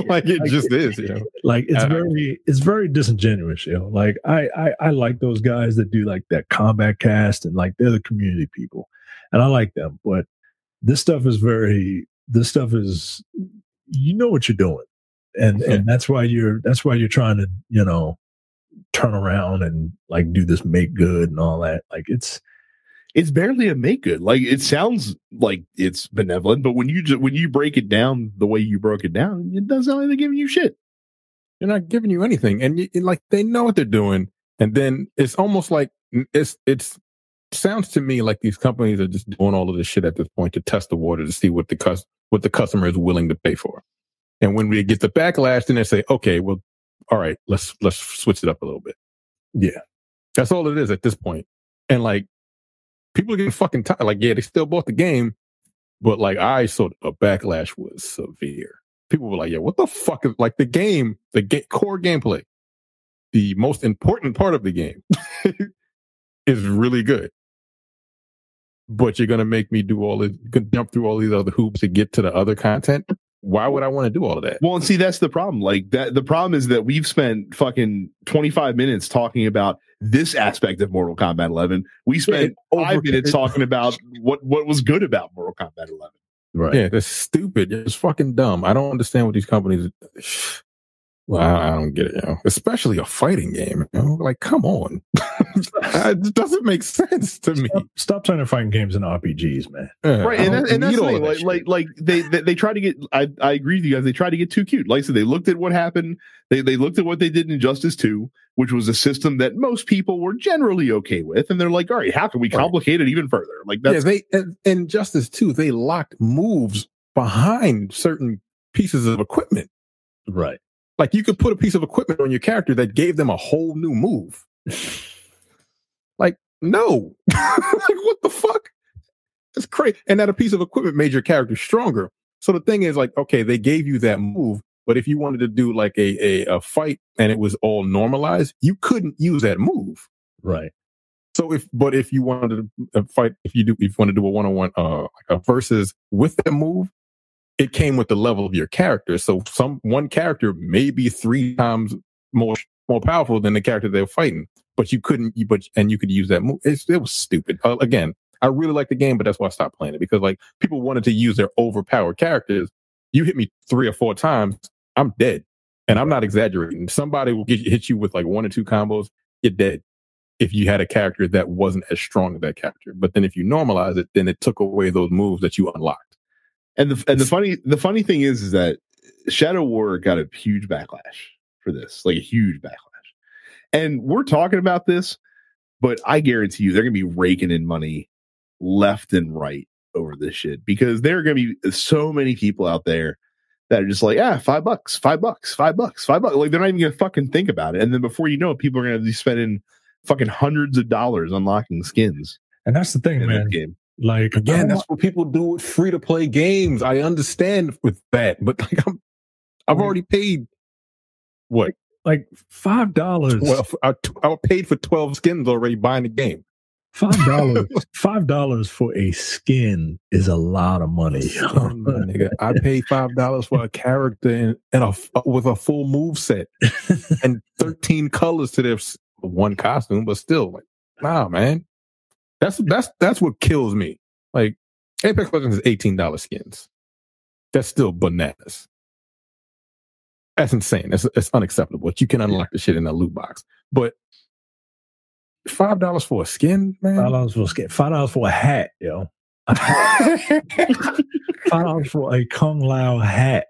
like it Like- just is, you know. like it's very it's very disingenuous you know like I, I i like those guys that do like that Kombat Kast and like they're the community people and i like them but this stuff is very this stuff is you know what you're doing and and that's why you're that's why you're trying to you know turn around and like do this make good and all that like it's It's barely a make good. Like it sounds like it's benevolent, but when you just when you break it down the way you broke it down, it doesn't sound like they're giving you shit. They're not giving you anything, and you, and, like they know what they're doing, and then it's almost like it's it's sounds to me like these companies are just doing all of this shit at this point to test the water to see what the cus what the customer is willing to pay for, and when we get the backlash, then they say, okay, well, all right, let's let's switch it up a little bit. Yeah. that's all it is at this point. and like people are getting fucking tired. Like, yeah, they still bought the game, but like I saw the backlash was severe people were like, "Yeah, what the fuck is like the game, the ga- core gameplay, the most important part of the game is really good." but you're gonna make me do all this, jump through all these other hoops to get to the other content. Why would I want to do all of that? Well, and see, that's the problem. Like that, the problem is that we've spent fucking 25 minutes talking about this aspect of Mortal Kombat 11. We spent Yeah, five minutes talking about what what was good about Mortal Kombat 11. Right. Yeah, that's stupid. It's fucking dumb. I don't understand what these companies. Well, I I don't get it, you know. Especially a fighting game. You know? Like, come on, it doesn't make sense to me. Stop, stop turning fighting games into RPGs, man. Yeah, right and, don't that, and that's the thing. like, like like they, they they try to get I, I agree with you guys they tried to get too cute like I said they looked at what happened they they looked at what they did in Injustice 2 which was a system that most people were generally okay with and they're like all right how can we Right. complicate it even further like yeah, that's they and, Injustice 2. They locked moves behind certain pieces of equipment. Right. Like you could put a piece of equipment on your character that gave them a whole new move. like, no. like, what the fuck? It's crazy. And that a piece of equipment made your character stronger. So the thing is, like, okay, they gave you that move, but if you wanted to do like a, a, a fight and it was all normalized, you couldn't use that move. Right. So if, but if you wanted to uh, fight, if you do, if you want to do a one on one, uh, like a versus with that move, it came with the level of your character. So some one character may be three times more more powerful than the character they're fighting, but you couldn't. You, but and you could use that move. It's, it was stupid. Uh, again, I really like the game, but that's why I stopped playing it because like people wanted to use their overpowered characters. You hit me three or four times, I'm dead, and I'm not exaggerating. Somebody will get, hit you with like one or two combos, you're dead. If you had a character that wasn't as strong as that character, but then if you normalize it, then it took away those moves that you unlocked. And the and the funny the funny thing is is that Shadow War got a huge backlash for this like a huge backlash and we're talking about this but I guarantee you they're gonna be raking in money left and right over this shit because there are going to be so many people out there that are just like, ah, five bucks, five bucks, five bucks, five bucks. Like they're not even going to fucking think about it. And then before you know it, people are going to be spending fucking hundreds of dollars unlocking skins And that's the thing, in man. game. Like Again, that's what people do with free to play games. I understand with that, but like I'm, I've already paid what? like five dollars. Well, I, I paid for twelve skins already buying the game. Five dollars. Five dollars for a skin is a lot of money. Nigga, I paid five dollars for a character and, and a uh, with a full move set and thirteen colors to their one costume, but still, like, nah, man. That's that's that's what kills me. Like Apex Legends is eighteen dollars skins. That's still bananas. That's insane. That's it's unacceptable. You can unlock the shit in a loot box, but five dollars for a skin, man. Five dollars for a skin. Five dollars for a hat, yo. A hat. Five dollars for a Kung Lao hat.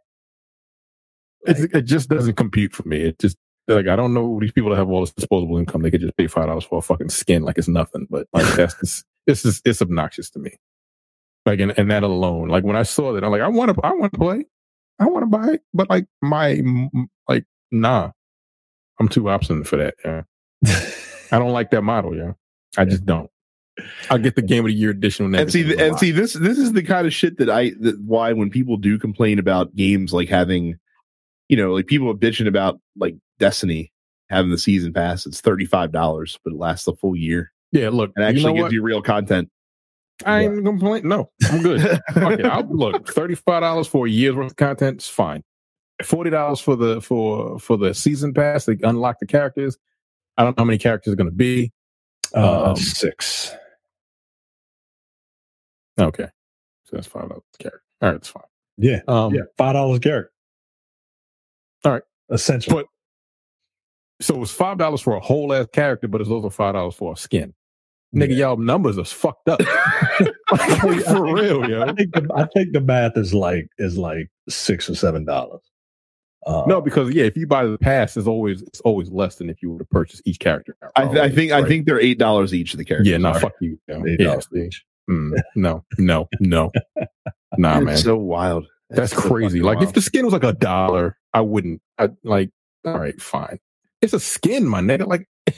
It, it just doesn't compute for me. It just like I don't know these people that have all this disposable income. They could just pay five dollars for a fucking skin like it's nothing. But like that's just this is it's obnoxious to me. Like and, and that alone, like when I saw that, I'm like, I want to, I want to play, I want to buy it, but like my like nah, I'm too obstinate for that. Yeah, I don't like that model. Yeah, I just don't. I'll get the game of the year edition. when And see, everything's and see, this this is the kind of shit that I that why when people do complain about games like having, you know, like people are bitching about like Destiny having the season pass. It's thirty five dollars, but it lasts the full year yeah, look, and you actually know gives what? you real content. I ain't gonna. No, I'm good. Fuck it. I'll, look, thirty five dollars for a year's worth of content is fine. Forty dollars for the for for the season pass to unlock the characters. I don't know how many characters are going to be. Uh, Um, six. Okay, so that's five dollars character. All right, it's fine. Yeah. Um, yeah. Five dollars character. All right. Essential. But- So it's five dollars for a whole ass character, but it's also five dollars for a skin. Nigga, y'all numbers are fucked up. for real, yo. I think the I think the math is like is like six or seven dollars. Uh, No, because yeah, if you buy the pass, it's always it's always less than if you were to purchase each character. I, th- I Always, think I think they're eight dollars each of the characters. Yeah, no, are. fuck you. yo. eight Yeah, dollars each. Mm, no, no, no, nah, It's man, so wild. that's so crazy. fucking Like if the skin was like a dollar, I wouldn't. I like. All right, fine. It's a skin, my nigga. Like,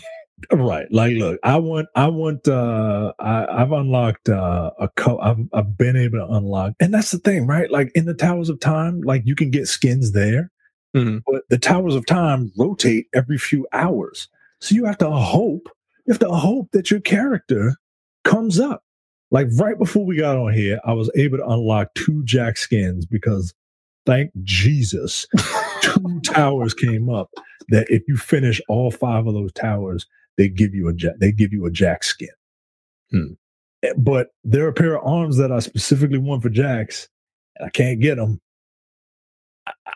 Right. Like, look, I want, I want, uh, I, I've unlocked, uh, a co, I've, I've been able to unlock, and that's the thing, right? Like in the Towers of Time, like you can get skins there, Mhm. but the Towers of Time rotate every few hours. So you have to hope, you have to hope that your character comes up. Like right before we got on here, I was able to unlock two Jack skins because thank Jesus, two towers came up that if you finish all five of those towers, they give you a jack, they give you a Jack skin. Hmm. Eh, But there are a pair of arms that I specifically want for Jax, and I can't get them.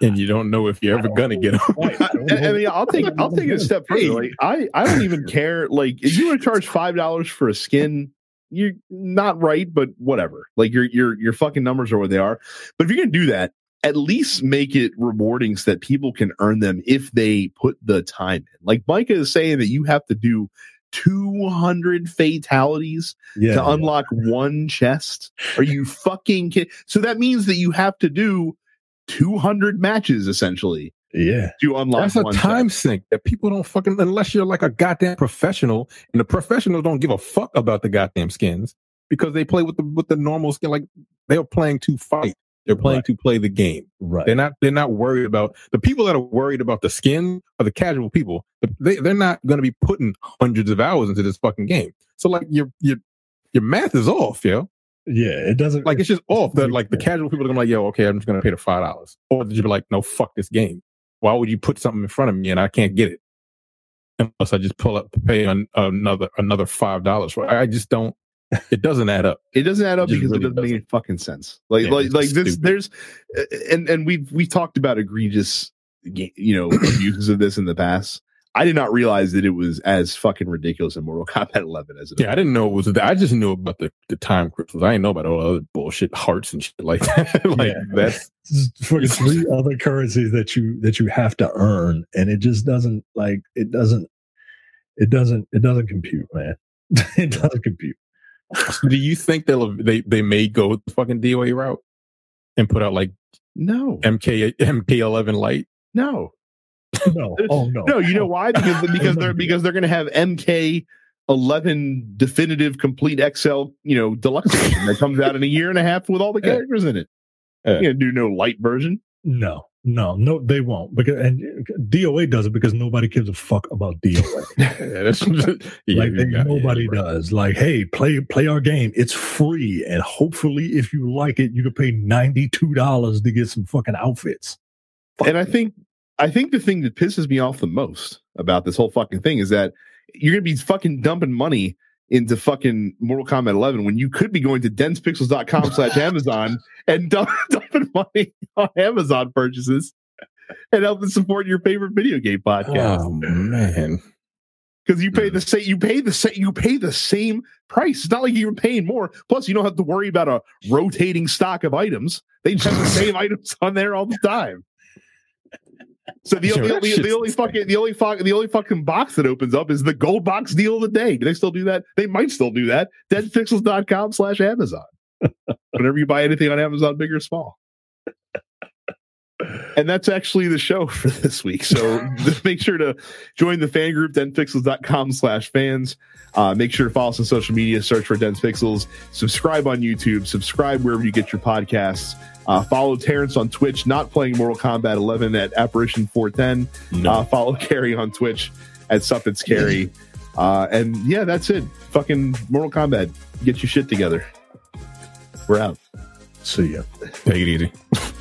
And you don't know if you're ever gonna get them. Right. I, I mean, I'll take I'll take it a step further. Like I, I don't even care. Like if you want to charge five dollars for a skin, you're not right, but whatever. Like your your your fucking numbers are what they are. But if you're gonna do that, at least make it rewarding so that people can earn them if they put the time in. Like Micah is saying that you have to do 200 fatalities Yeah. to unlock one chest. Are you fucking kidding? So that means that you have to do 200 matches essentially yeah. to unlock That's a time chest. sink that people don't fucking unless you're like a goddamn professional, and the professionals don't give a fuck about the goddamn skins because they play with the with the normal skin. Like they're playing to fight. They're playing Right. to play the game. Right. They're not. They're not worried about the people that are worried about the skin are the casual people. They they're not going to be putting hundreds of hours into this fucking game. So like your your your math is off, yo. yeah. It doesn't Like it's just off. That like the casual people are gonna be like, yo, okay, I'm just gonna pay the five dollars. Or did you be like, no, fuck this game? Why would you put something in front of me and I can't get it? Unless I just pull up to pay an, another another five dollars for it. I just don't it doesn't add up. It doesn't add up It because really it doesn't make doesn't. any fucking sense. Like Yeah, like like this stupid. there's uh, and and we've we talked about egregious ga- you know abuses of this in the past. I did not realize that it was as fucking ridiculous in Mortal Kombat 11 as it Yeah, I didn't know it was that. I just knew about the, the time crystals. I didn't know about all the other bullshit hearts and shit like that. like Yeah. that's for three other currencies that you that you have to earn, and it just doesn't like it doesn't it doesn't it doesn't compute, man. it doesn't compute. do you think they'll they they may go the fucking DOA route and put out like No. MK MK eleven light? No. No, oh no, No, you know why? Because because they're because they're going to have MK 11 definitive complete XL, you know, deluxe edition that comes out in a year and a half with all the Yeah. characters in it. Yeah. You're going to do no light version. no, no, no, they won't because and uh, DOA does it because nobody gives a fuck about DOA. Yeah, that's yeah, like they, got- nobody does. Like, hey, play play our game. It's free, and hopefully, if you like it, you can pay ninety two dollars to get some fucking outfits. And I think I think the thing that pisses me off the most about this whole fucking thing is that you're gonna be fucking dumping money into fucking Mortal Kombat 11 when you could be going to densepixels.com slash Amazon and dump, dumping money on Amazon purchases and helping support your favorite video game podcast Oh man, because you pay hmm. the same you pay the same you pay the same price. It's not like you're paying more. Plus, you don't have to worry about a rotating stock of items. They just have the same items on there all the time. So the, Yo, the, the, the only fucking the only the only fucking box that opens up is the gold box deal of the day. Do they still do that? They might still do that. Densepixels.com slash Amazon. Whenever you buy anything on Amazon, big or small. And that's actually the show for this week. So make sure to join the fan group, densepixels.com slash fans. Uh, make sure to follow us on social media, search for Dense Pixels, subscribe on YouTube, subscribe wherever you get your podcasts. Uh, follow Terrence on Twitch, not playing Mortal Kombat 11 at Apparition 410. no. Uh, follow Carrie on Twitch at Suffits Carrie. Uh, and yeah, that's it. Fucking Mortal Kombat. Get your shit together. We're out. See ya. take it easy.